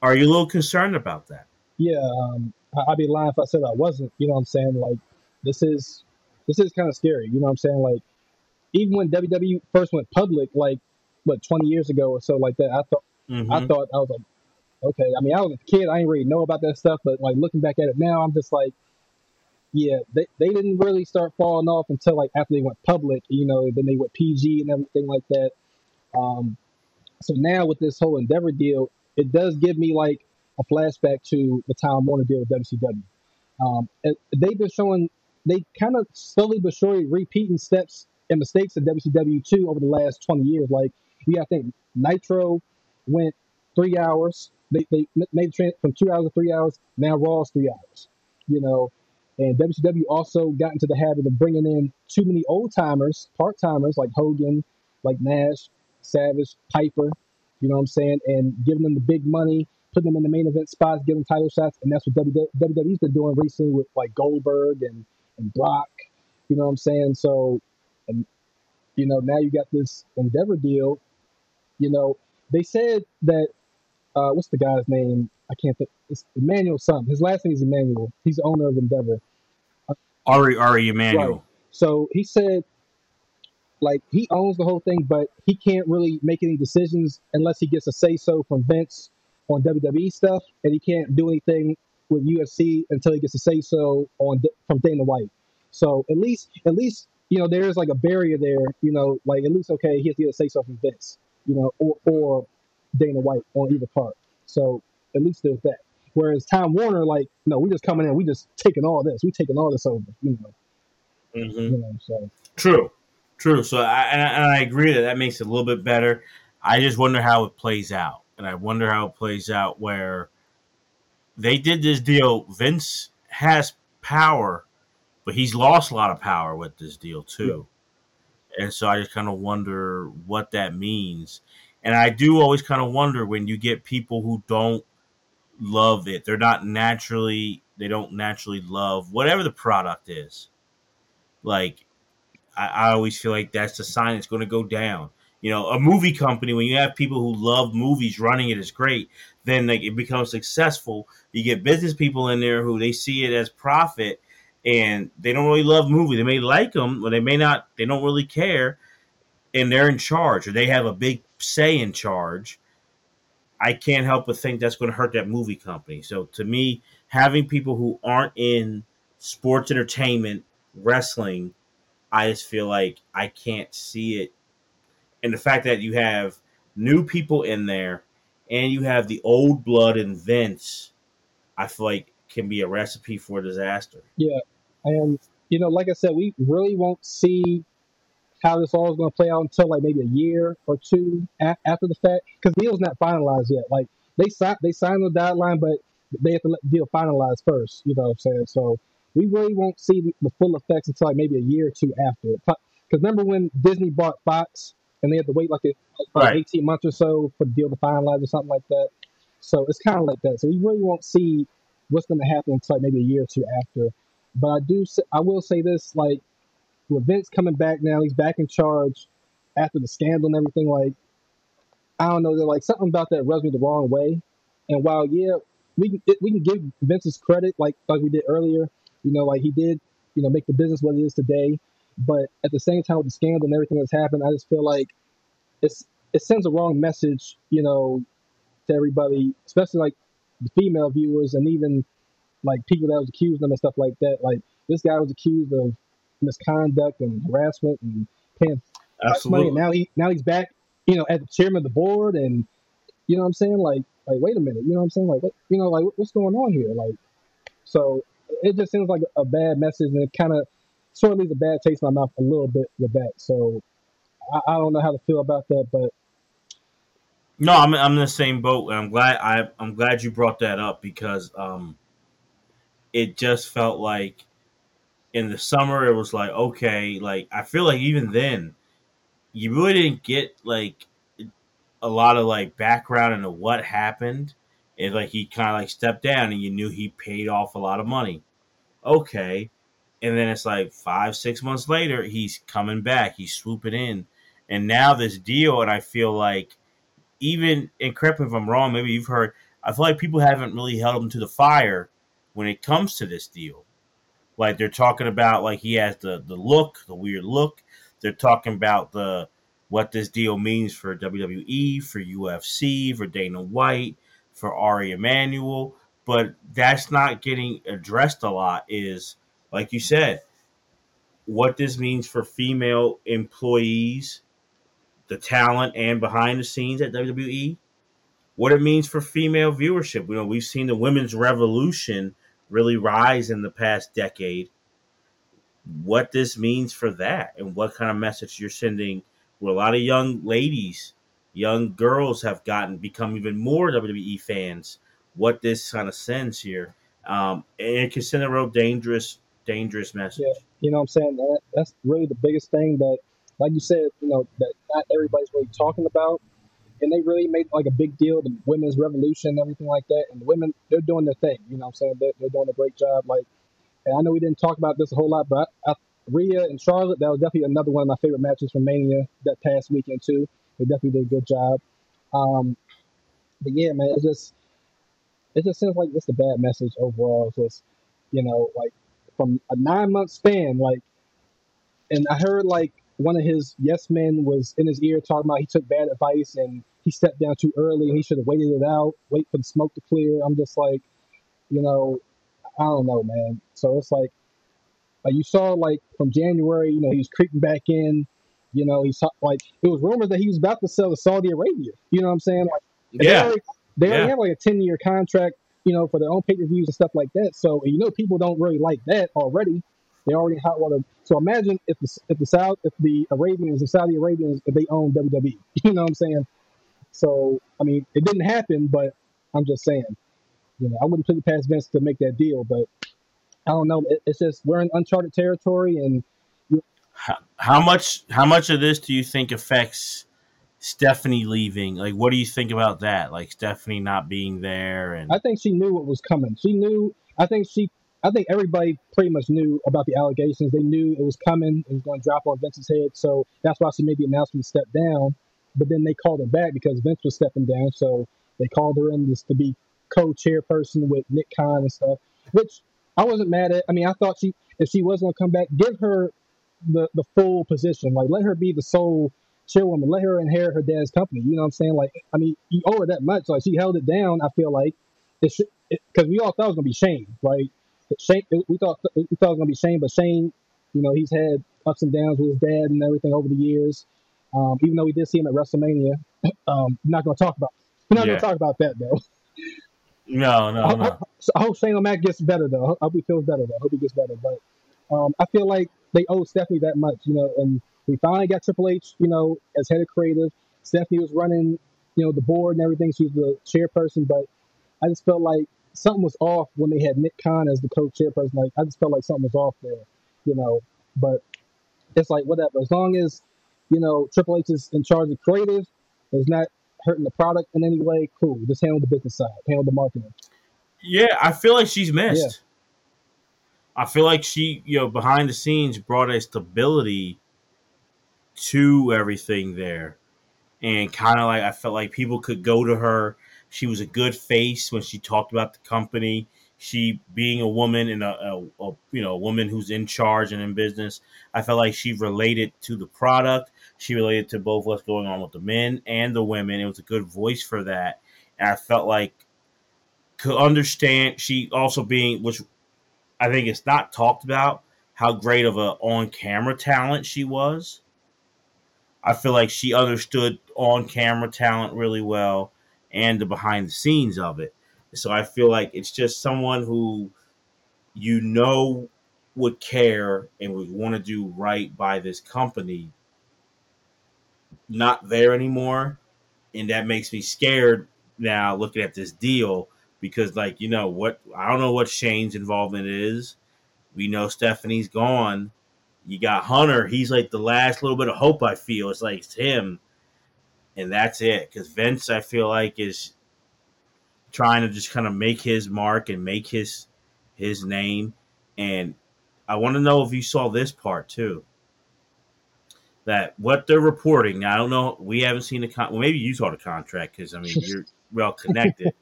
Are you a little concerned about that? Yeah, um, I'd be lying if I said I wasn't. You know what I'm saying? Like, this is this is kind of scary. You know what I'm saying? Like, even when WWE first went public, like what 20 years ago or so, like that, I thought mm-hmm. I thought I was like, okay. I mean, I was a kid. I didn't really know about that stuff, but like looking back at it now, I'm just like, yeah, they, they didn't really start falling off until like after they went public. You know, then they went PG and everything like that. Um, so now with this whole Endeavor deal, it does give me like a flashback to the Time Warner deal with WCW. Um, they've been showing, they kind of slowly but surely repeating steps and mistakes of WCW too over the last 20 years. Like, yeah, I think Nitro went three hours. They, they made the from two hours to three hours. Now Raw's three hours, you know. And WCW also got into the habit of bringing in too many old timers, part timers like Hogan, like Nash, Savage, Piper, you know what I'm saying, and giving them the big money putting them in the main event spots, giving title shots, and that's what WWE's been doing recently with like Goldberg and and Brock. You know what I'm saying? So, and you know now you got this Endeavor deal. You know they said that uh, what's the guy's name? I can't think. It's Emmanuel something. His last name is Emmanuel. He's the owner of Endeavor. Ari Ari Emanuel. Right. So he said like he owns the whole thing, but he can't really make any decisions unless he gets a say so from Vince on WWE stuff, and he can't do anything with UFC until he gets a say so on from Dana White. So at least, at least you know there's like a barrier there. You know, like at least okay, he has to get a say so from Vince, you know, or or Dana White on either part. So at least there's that. Whereas Time Warner, like, no, we just coming in, we just taking all this, we taking all this over, you know. Mm-hmm. You know, so true, true. So I and, I and I agree that that makes it a little bit better. I just wonder how it plays out and I wonder how it plays out. Where they did this deal, Vince has power, but he's lost a lot of power with this deal too. Yeah. And so I just kind of wonder what that means. And I do always kind of wonder when you get people who don't love it, they're not naturally they don't naturally love whatever the product is. Like I, I always feel like that's the sign it's going to go down. You know, a movie company when you have people who love movies running it is great. Then like it becomes successful. You get business people in there who they see it as profit, and they don't really love movies. They may like them, but they may not. They don't really care, and they're in charge or they have a big say in charge. I can't help but think that's going to hurt that movie company. So to me, having people who aren't in sports entertainment, wrestling, I just feel like I can't see it. And the fact that you have new people in there and you have the old blood in Vince, I feel like can be a recipe for disaster. Yeah. And, you know, like I said, we really won't see how this all is going to play out until like maybe a year or two a- after the fact because the deal's not finalized yet. Like they signed, they signed the deadline, but they have to let the deal finalize first. You know what I'm saying? So we really won't see the, the full effects until like maybe a year or two after. Because remember when Disney bought Fox and they had to wait like, a, like Right. 18 months or so for the deal to finalize or something like that. So it's kind of like that. So we really won't see what's going to happen until like maybe a year or two after. But I do, I will say this: like with Vince coming back now, he's back in charge after the scandal and everything. Like I don't know, they're like something about that rubs me the wrong way. And while yeah, we we can give Vince's credit like like we did earlier. You know, like he did, you know, make the business what it is today. But at the same time, with the scandal and everything that's happened, I just feel like it's it sends a wrong message, you know, to everybody, especially like the female viewers and even like people that was accused of them and stuff like that. Like this guy was accused of misconduct and harassment and paying tax money, now he now he's back, you know, as the chairman of the board, and you know what I'm saying? Like, like wait a minute, you know what I'm saying? Like, what, you know, like what's going on here? Like, so it just seems like a bad message, and it kind of sort of leaves a bad taste in my mouth a little bit with that. So I, I don't know how to feel about that, but No, I'm I'm in the same boat, and I'm glad I I'm glad you brought that up because um, it just felt like in the summer it was like okay, like I feel like even then you really didn't get like a lot of like background into what happened. It like he kind of like stepped down, and you knew he paid off a lot of money. Okay, and then it's like five six months later he's coming back, he's swooping in, and now this deal, and I feel like even and correct me if I'm wrong, maybe you've heard. I feel like people haven't really held him to the fire when it comes to this deal. Like they're talking about, like he has the the look, the weird look. They're talking about the what this deal means for WWE, for UFC, for Dana White, for Ari Emanuel. But that's not getting addressed a lot. Is like you said, what this means for female employees the talent and behind the scenes at WWE, what it means for female viewership. You know, we've seen the women's revolution really rise in the past decade. What this means for that, and what kind of message you're sending, where a lot of young ladies, young girls have gotten become even more WWE fans. What this kind of sends here, um, and it can send a real dangerous, dangerous message. Yeah. you know what I'm saying? That, that's really the biggest thing that, like you said, you know, that not everybody's really talking about. And they really made like a big deal, the women's revolution and everything like that. And the women, they're doing their thing. You know what I'm saying? They're, they're doing a great job. Like, and I know we didn't talk about this a whole lot, but I, I, Rhea and Charlotte, that was definitely another one of my favorite matches from Mania that past weekend too. They definitely did a good job. Um, but yeah, man, it just it just seems like just a bad message overall. It's just you know, like from a nine month span, like, and I heard like one of his yes men was in his ear talking about he took bad advice and he stepped down too early he should have waited it out, wait for the smoke to clear. I'm just like, you know, I don't know, man. So it's like, like you saw like from January, you know, he was creeping back in. You know, he's like it was rumors that he was about to sell to Saudi Arabia. You know what I'm saying? Like, They Yeah, already, they already Yeah. have like a 10 year contract, you know, for their own pay per views and stuff like that. So, you know, people don't really like that already. They already hot water. So imagine if the if the South if the Arabians, the Saudi Arabians, if they own WWE. <laughs> You know what I'm saying? So I mean, it didn't happen, but I'm just saying. You know, I wouldn't put it past Vince to make that deal, but I don't know. It, it's just we're in uncharted territory, and how, how much how much of this do you think affects Stephanie leaving? Like, what do you think about that? Like Stephanie not being there, and I think she knew what was coming. She knew. I think she, I think everybody pretty much knew about the allegations. They knew it was coming. It was going to drop on Vince's head. So that's why she made the announcement to step down. But then they called her back because Vince was stepping down. So they called her in just to be co-chairperson with Nick Khan and stuff, which I wasn't mad at. I mean, I thought she, if she was going to come back, give her the the full position. Like, let her be the sole chairwoman. Let her inherit her dad's company. You know what I'm saying? Like, I mean, you owe her that much. Like, she held it down. I feel like it because we all thought it was gonna be Shane, right? Shane, we thought we thought it was gonna be Shane, but Shane, you know, he's had ups and downs with his dad and everything over the years. Um, even though we did see him at WrestleMania, <clears throat> um, not gonna talk about. We're not yeah. gonna talk about that though. No, no, I, no. I, I, hope Shane O'Mac gets better though. I hope he feels better though. I hope he gets better. But um, I feel like they owe Stephanie that much, you know, and we finally got Triple H, you know, as head of creative. Stephanie was running, you know, the board and everything. She was the chairperson, but I just felt like something was off when they had Nick Khan as the co-chairperson. Like I just felt like something was off there, you know. But it's like whatever. As long as you know Triple H is in charge of creative, it's not hurting the product in any way. Cool. Just handle the business side, handle the marketing. Yeah, I feel like she's missed. Yeah. I feel like she, you know, behind the scenes brought a stability to everything there. And kind of like I felt like people could go to her. She was a good face when she talked about the company. She being a woman and a, a, a you know a woman who's in charge and in business. I felt like she related to the product. She related to both what's going on with the men and the women. It was a good voice for that. And I felt like could understand she also being which I think it's not talked about how great of a on camera talent she was. I feel like she understood on camera talent really well and the behind the scenes of it. So I feel like it's just someone who you know would care and would want to do right by this company not there anymore and that makes me scared now looking at this deal because like you know what I don't know what Shane's involvement is. We know Stephanie's gone, you got Hunter. He's like the last little bit of hope. I feel it's like it's him, and that's it. Because Vince, I feel like is trying to just kind of make his mark and make his his name. And I want to know if you saw this part too. That what they're reporting. I don't know. We haven't seen the con. Well, maybe you saw the contract because I mean <laughs> you're well connected.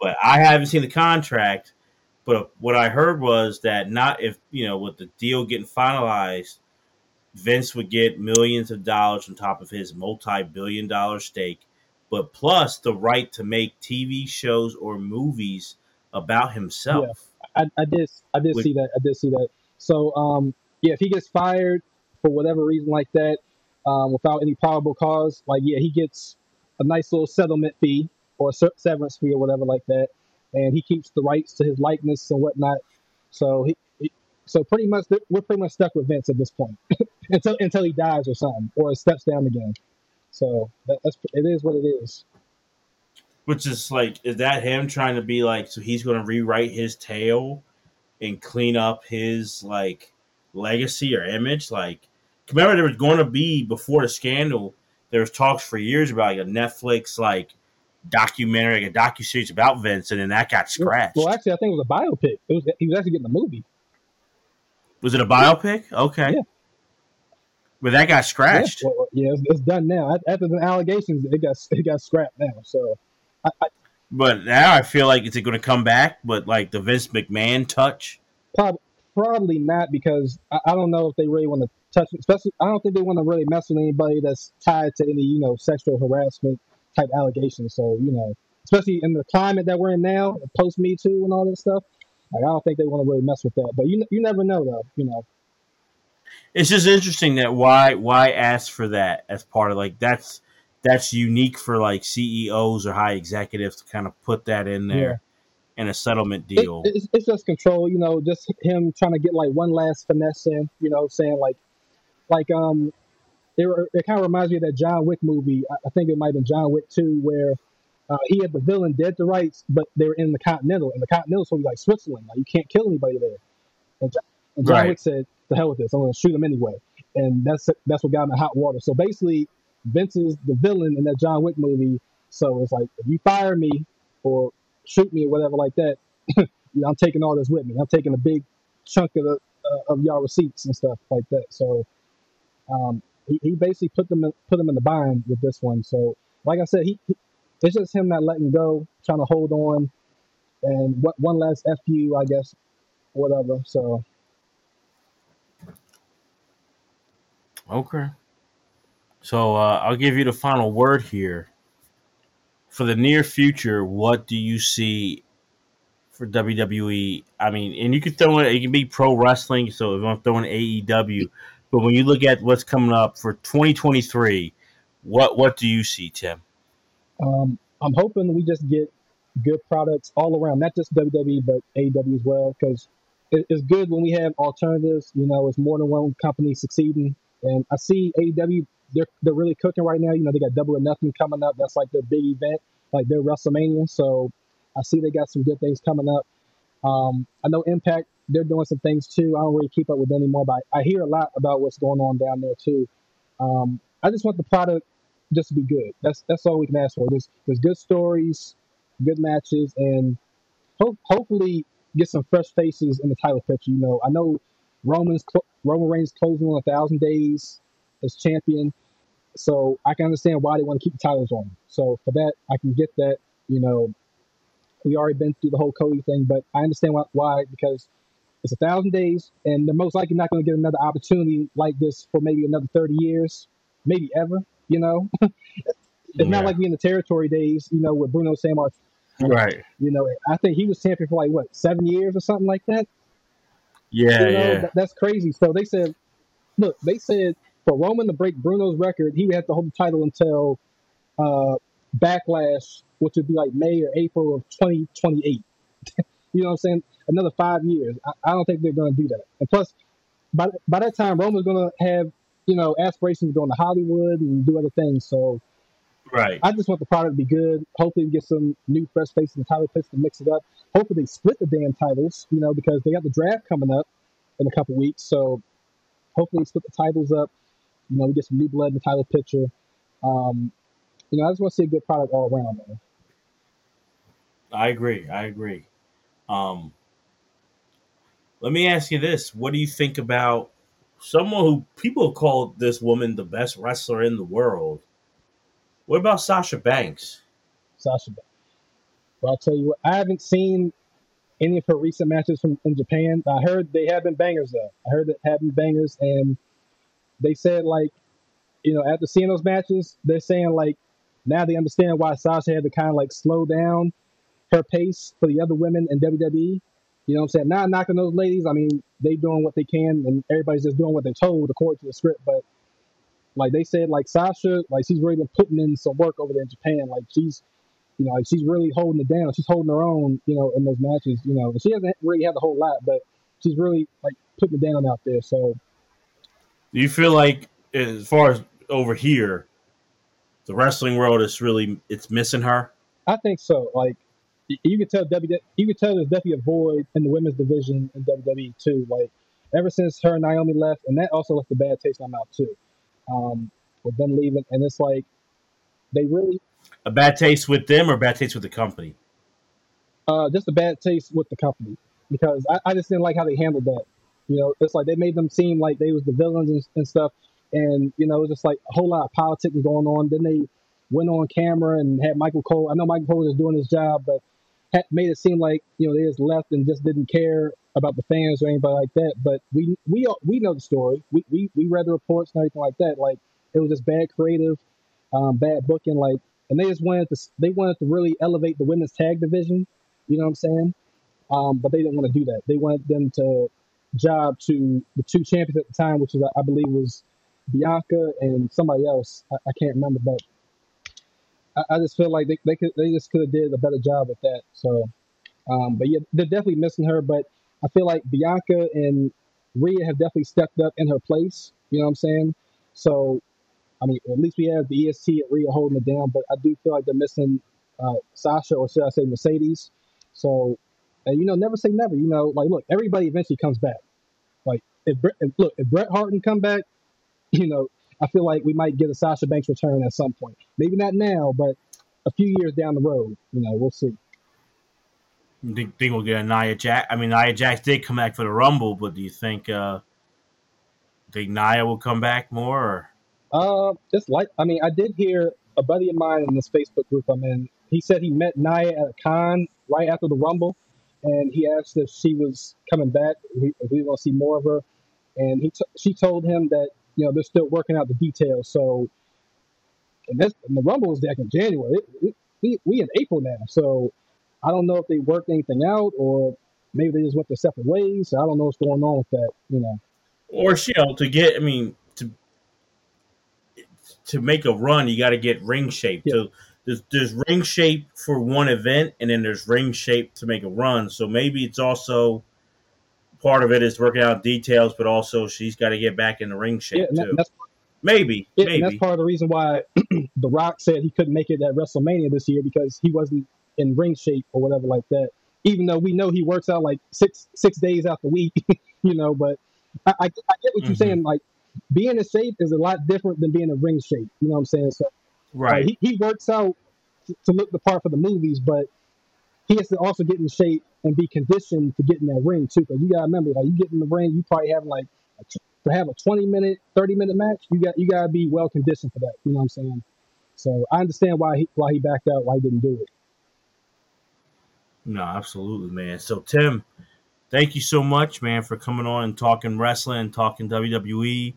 but I haven't seen the contract. But what I heard was that not if you know with the deal getting finalized, Vince would get millions of dollars on top of his multi-billion dollar stake, but plus the right to make TV shows or movies about himself. Yeah, I, I did I did Which, see that. I did see that. So um, yeah, if he gets fired for whatever reason like that, um, without any probable cause, like yeah, he gets a nice little settlement fee or severance fee or whatever like that and he keeps the rights to his likeness and whatnot. So he, he so pretty much we're pretty much stuck with Vince at this point <laughs> until until he dies or something or steps down again. So that, that's it is what it is. Which is like, is that him trying to be like? So he's going to rewrite his tale and clean up his like legacy or image. Like, remember there was going to be before the scandal. There was talks for years about like a Netflix like documentary, like a docu series about Vince, and then that got scratched. Well, actually, I think it was a biopic. It was he was actually getting a movie. Was it a biopic? Okay. Yeah. But that got scratched. Yeah, well, yeah it's, it's, done now. After the allegations, it got it got scrapped now. So. I, I, but now I feel like is it going to come back? But like the Vince McMahon touch. Probably, probably not because I, I don't know if they really want to touch. Especially, I don't think they want to really mess with anybody that's tied to any you know sexual harassment type allegations. So you know, especially in the climate that we're in now, post Me Too and all this stuff. Like I don't think they want to really mess with that. But you you never know though. You know. It's just interesting that why why ask for that as part of like that's that's unique for like CEOs or high executives to kind of put that in there in a settlement deal. It, it's, it's, just control, you know, just him trying to get like one last finesse in, you know, saying like, like um, it, it kind of reminds me of that John Wick movie. I, think it might have been John Wick 2, where uh, he had the villain dead to rights, but they were in the Continental, and the Continental is supposed to be like Switzerland. Like you can't kill anybody there. And, John, and John right. Wick said, "The hell with this! I'm going to shoot him anyway." And that's that's what got him in hot water. So basically, Vince is the villain in that John Wick movie. So it's like if you fire me or shoot me or whatever like that, <coughs> I'm taking all this with me. I'm taking a big chunk of the uh, of y'all receipts and stuff like that. So um, he, he basically put them in, put them in the bind with this one. So like I said, he, he it's just him not letting go, trying to hold on, and what one last fu, I guess, whatever. So Okay. So uh, I'll give you the final word here. For the near future, what do you see for WWE? I mean, and you can throw in it can be pro wrestling. So if I'm throwing AEW, but when you look at what's coming up for 2023, what what do you see, Tim? um, I'm hoping we just get good products all around, not just WWE but AEW as well, because it, it's good when we have alternatives. You know, it's more than one company succeeding, and I see AEW they're they're really cooking right now. You know, they got Double or Nothing coming up. That's like their big event, like their WrestleMania. So I see they got some good things coming up. Um, I know Impact they're doing some things too. I don't really keep up with them anymore, but I hear a lot about what's going on down there too. Um, I just want the product just to be good. That's that's all we can ask for. There's there's good stories, good matches, and ho- hopefully get some fresh faces in the title picture. You know, I know Roman's cl- Roman Reigns closing on a thousand days as champion, so I can understand why they want to keep the titles on. So for that, I can get that. You know, we already been through the whole Cody thing, but I understand why, why because it's a thousand days, and they're most likely not going to get another opportunity like this for maybe another thirty years, maybe ever. You know, <laughs> it's Yeah. not like we in the territory days. You know, with Bruno Sammartino. Right. You know, I think he was champion for like what seven years or something like that. Yeah, You know, yeah. that, that's crazy. So they said, look, they said for Roman to break Bruno's record, he would have to hold the title until uh, Backlash, which would be like May or April of 2028. <laughs> you know what I'm saying? Another five years. I, I don't think they're going to do that. And plus, by by that time, Roman's going to have you know aspirations going to go into Hollywood and do other things. So Right. I just want the product to be good. Hopefully, we get some new fresh faces in the title picks to mix it up. Hopefully, they split the damn titles, you know, because they got the draft coming up in a couple weeks. So hopefully, split the titles up. You know, we get some new blood in the title picture. Um, you know, I just want to see a good product all around, man. I agree. I agree. Um, let me ask you this: What do you think about someone who people call this woman the best wrestler in the world? What about Sasha Banks? Sasha Banks. Well, I'll tell you what, I haven't seen any of her recent matches from in Japan. I heard they have been bangers though. I heard that have been bangers, and they said like, you know, after seeing those matches, they're saying like now they understand why Sasha had to kind of like slow down her pace for the other women in WWE. You know what I'm saying? Not knocking those ladies. I mean, they doing what they can, and everybody's just doing what they're told according to the script. But like they said, like Sasha, like she's really been putting in some work over there in Japan. Like she's, you know, like she's really holding it down. She's holding her own, you know, in those matches. You know, and she hasn't really had a whole lot, but she's really like putting it down out there. So Do you feel like, as far as over here, the wrestling world is really it's missing her? I think so. Like you could tell WWE, you could tell there's definitely a void in the women's division in WWE too. Like ever since her and Naomi left, and that also left a bad taste in my mouth too. Um, with them leaving, and it's like they really A bad taste with them or bad taste with the company? uh, just a bad taste with the company because I, I just didn't like how they handled that. You know, it's like they made them seem like they was the villains and, and stuff, and you know, it was just like a whole lot of politics going on. Then they went on camera and had Michael Cole. I know Michael Cole was doing his job, but had made it seem like you know they just left and just didn't care about the fans or anybody like that. But we we we know the story. We we, we read the reports and everything like that. Like it was just bad creative, um, bad booking. Like, and they just wanted to they wanted to really elevate the women's tag division. You know what I'm saying? Um, but they didn't want to do that. They wanted them to job to the two champions at the time, which is I believe was Bianca and somebody else. I, I can't remember, but I, I just feel like they, they could they just could have did a better job with that. So, um, but yeah, they're definitely missing her. But I feel like Bianca and Rhea have definitely stepped up in her place. You know what I'm saying? So, I mean, at least we have the EST and Rhea holding it down. But I do feel like they're missing uh, Sasha, or should I say Mercedes? So, and you know, never say never. You know, like look, everybody eventually comes back. Like if, if look, if Bret Hart can come back, you know, I feel like we might get a Sasha Banks return at some point. Maybe not now, but a few years down the road. You know, we'll see. You think, think we'll get a Nia Jax? I mean, Nia Jax did come back for the Rumble, but do you think uh, think Nia will come back more? Or? Uh, just like I mean, I did hear a buddy of mine in this Facebook group I'm in. He said he met Nia at a con right after the Rumble, and he asked if she was coming back, if we going to see more of her, and he t- she told him that you know they're still working out the details. So, and, this, and the Rumble was back in January. It, it, we we in April now, so I don't know if they worked anything out or maybe they just went their separate ways. So I don't know what's going on with that, you know. Or you know, to get, I mean, to to make a run, you got to get ring shape. Yeah. So there's, there's ring shape for one event, and then there's ring shape to make a run. So maybe it's also part of it is working out details, but also she's got to get back in the ring shape yeah, too. Maybe, yeah, maybe that's part of the reason why <clears throat> The Rock said he couldn't make it at WrestleMania this year because he wasn't in ring shape or whatever like that. Even though we know he works out like six six days out the week, <laughs> you know. But I, I, I get what mm-hmm. you're saying. Like being in shape is a lot different than being in ring shape. You know what I'm saying? So right, he, he works out to look the part for the movies, but he has to also get in shape and be conditioned to get in that ring too. Because you gotta remember, like you get in the ring, you probably have like a, to have a 20 minute, 30 minute match. You got you gotta be well conditioned for that. You know what I'm saying? So I understand why he why he backed out, why he didn't do it. No, absolutely, man. So Tim, thank you so much, man, for coming on and talking wrestling talking WWE.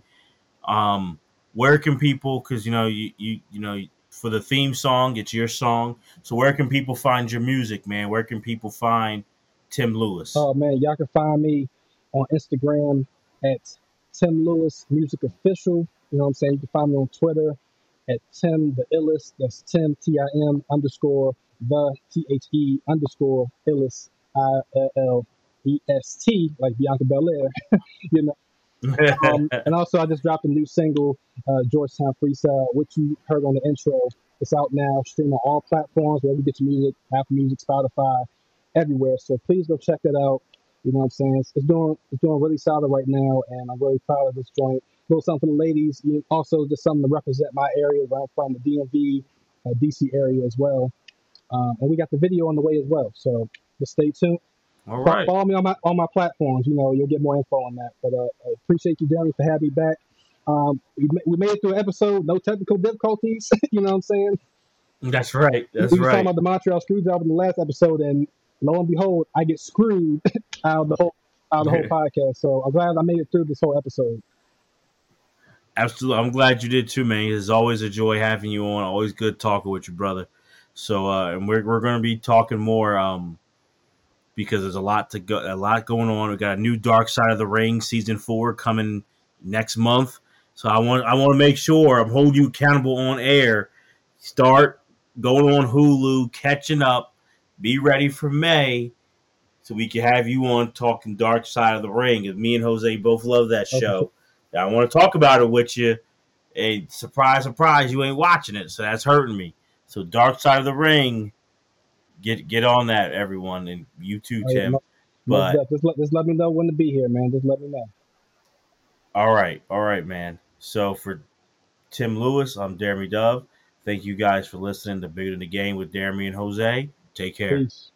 Um, where can people? Because you know, you you you know, for the theme song, it's your song. So where can people find your music, man? Where can people find Tim Lewis? Oh man, y'all can find me on Instagram at Tim Lewis Music Official. You know what I'm saying? You can find me on Twitter at Tim the Illest. That's Tim T I M underscore the T H E underscore Illest I L L E S T like Bianca Belair. <laughs> you know. Um, <laughs> and also, I just dropped a new single, uh, Georgetown Freestyle, which you heard on the intro. It's out now, streaming on all platforms, wherever you get your music, Apple Music, Spotify, everywhere. So please go check that out. You know what I'm saying? It's, it's doing it's doing really solid right now, and I'm really proud of this joint. A little something for the ladies, also just something to represent my area where I'm from, the DMV, uh, DC area as well. Um, and we got the video on the way as well. So just stay tuned. All right. Follow me on my on my platforms. You know, you'll get more info on that. But uh, I appreciate you, Deremy, for having me back. Um, we, we made it through an episode, no technical difficulties. <laughs> you know what I'm saying? That's right. That's we were right. talking about the Montreal Screwjob in the last episode, and lo and behold, I get screwed <laughs> out of the whole out of the whole podcast. So I'm glad I made it through this whole episode. Absolutely, I'm glad you did too, man. It's always a joy having you on. Always good talking with your brother. So, uh, and we're we're going to be talking more um, because there's a lot to go, a lot going on. We got a new Dark Side of the Ring season four coming next month. So I want I want to make sure I'm holding you accountable on air. Start going on Hulu, catching up. Be ready for May, so we can have you on talking Dark Side of the Ring. Because me and Jose both love that show. I want to talk about it with you. A surprise, surprise, you ain't watching it, so that's hurting me. So Dark Side of the Ring, get get on that, everyone, and you too, oh, Tim. but just let, just let me know when to be here, man. Just let me know. All right, all right, man. So for Tim Lewis, I'm Deremy Dove. Thank you guys for listening to Bigger Than the Game with Deremy and Jose. Take care. Peace.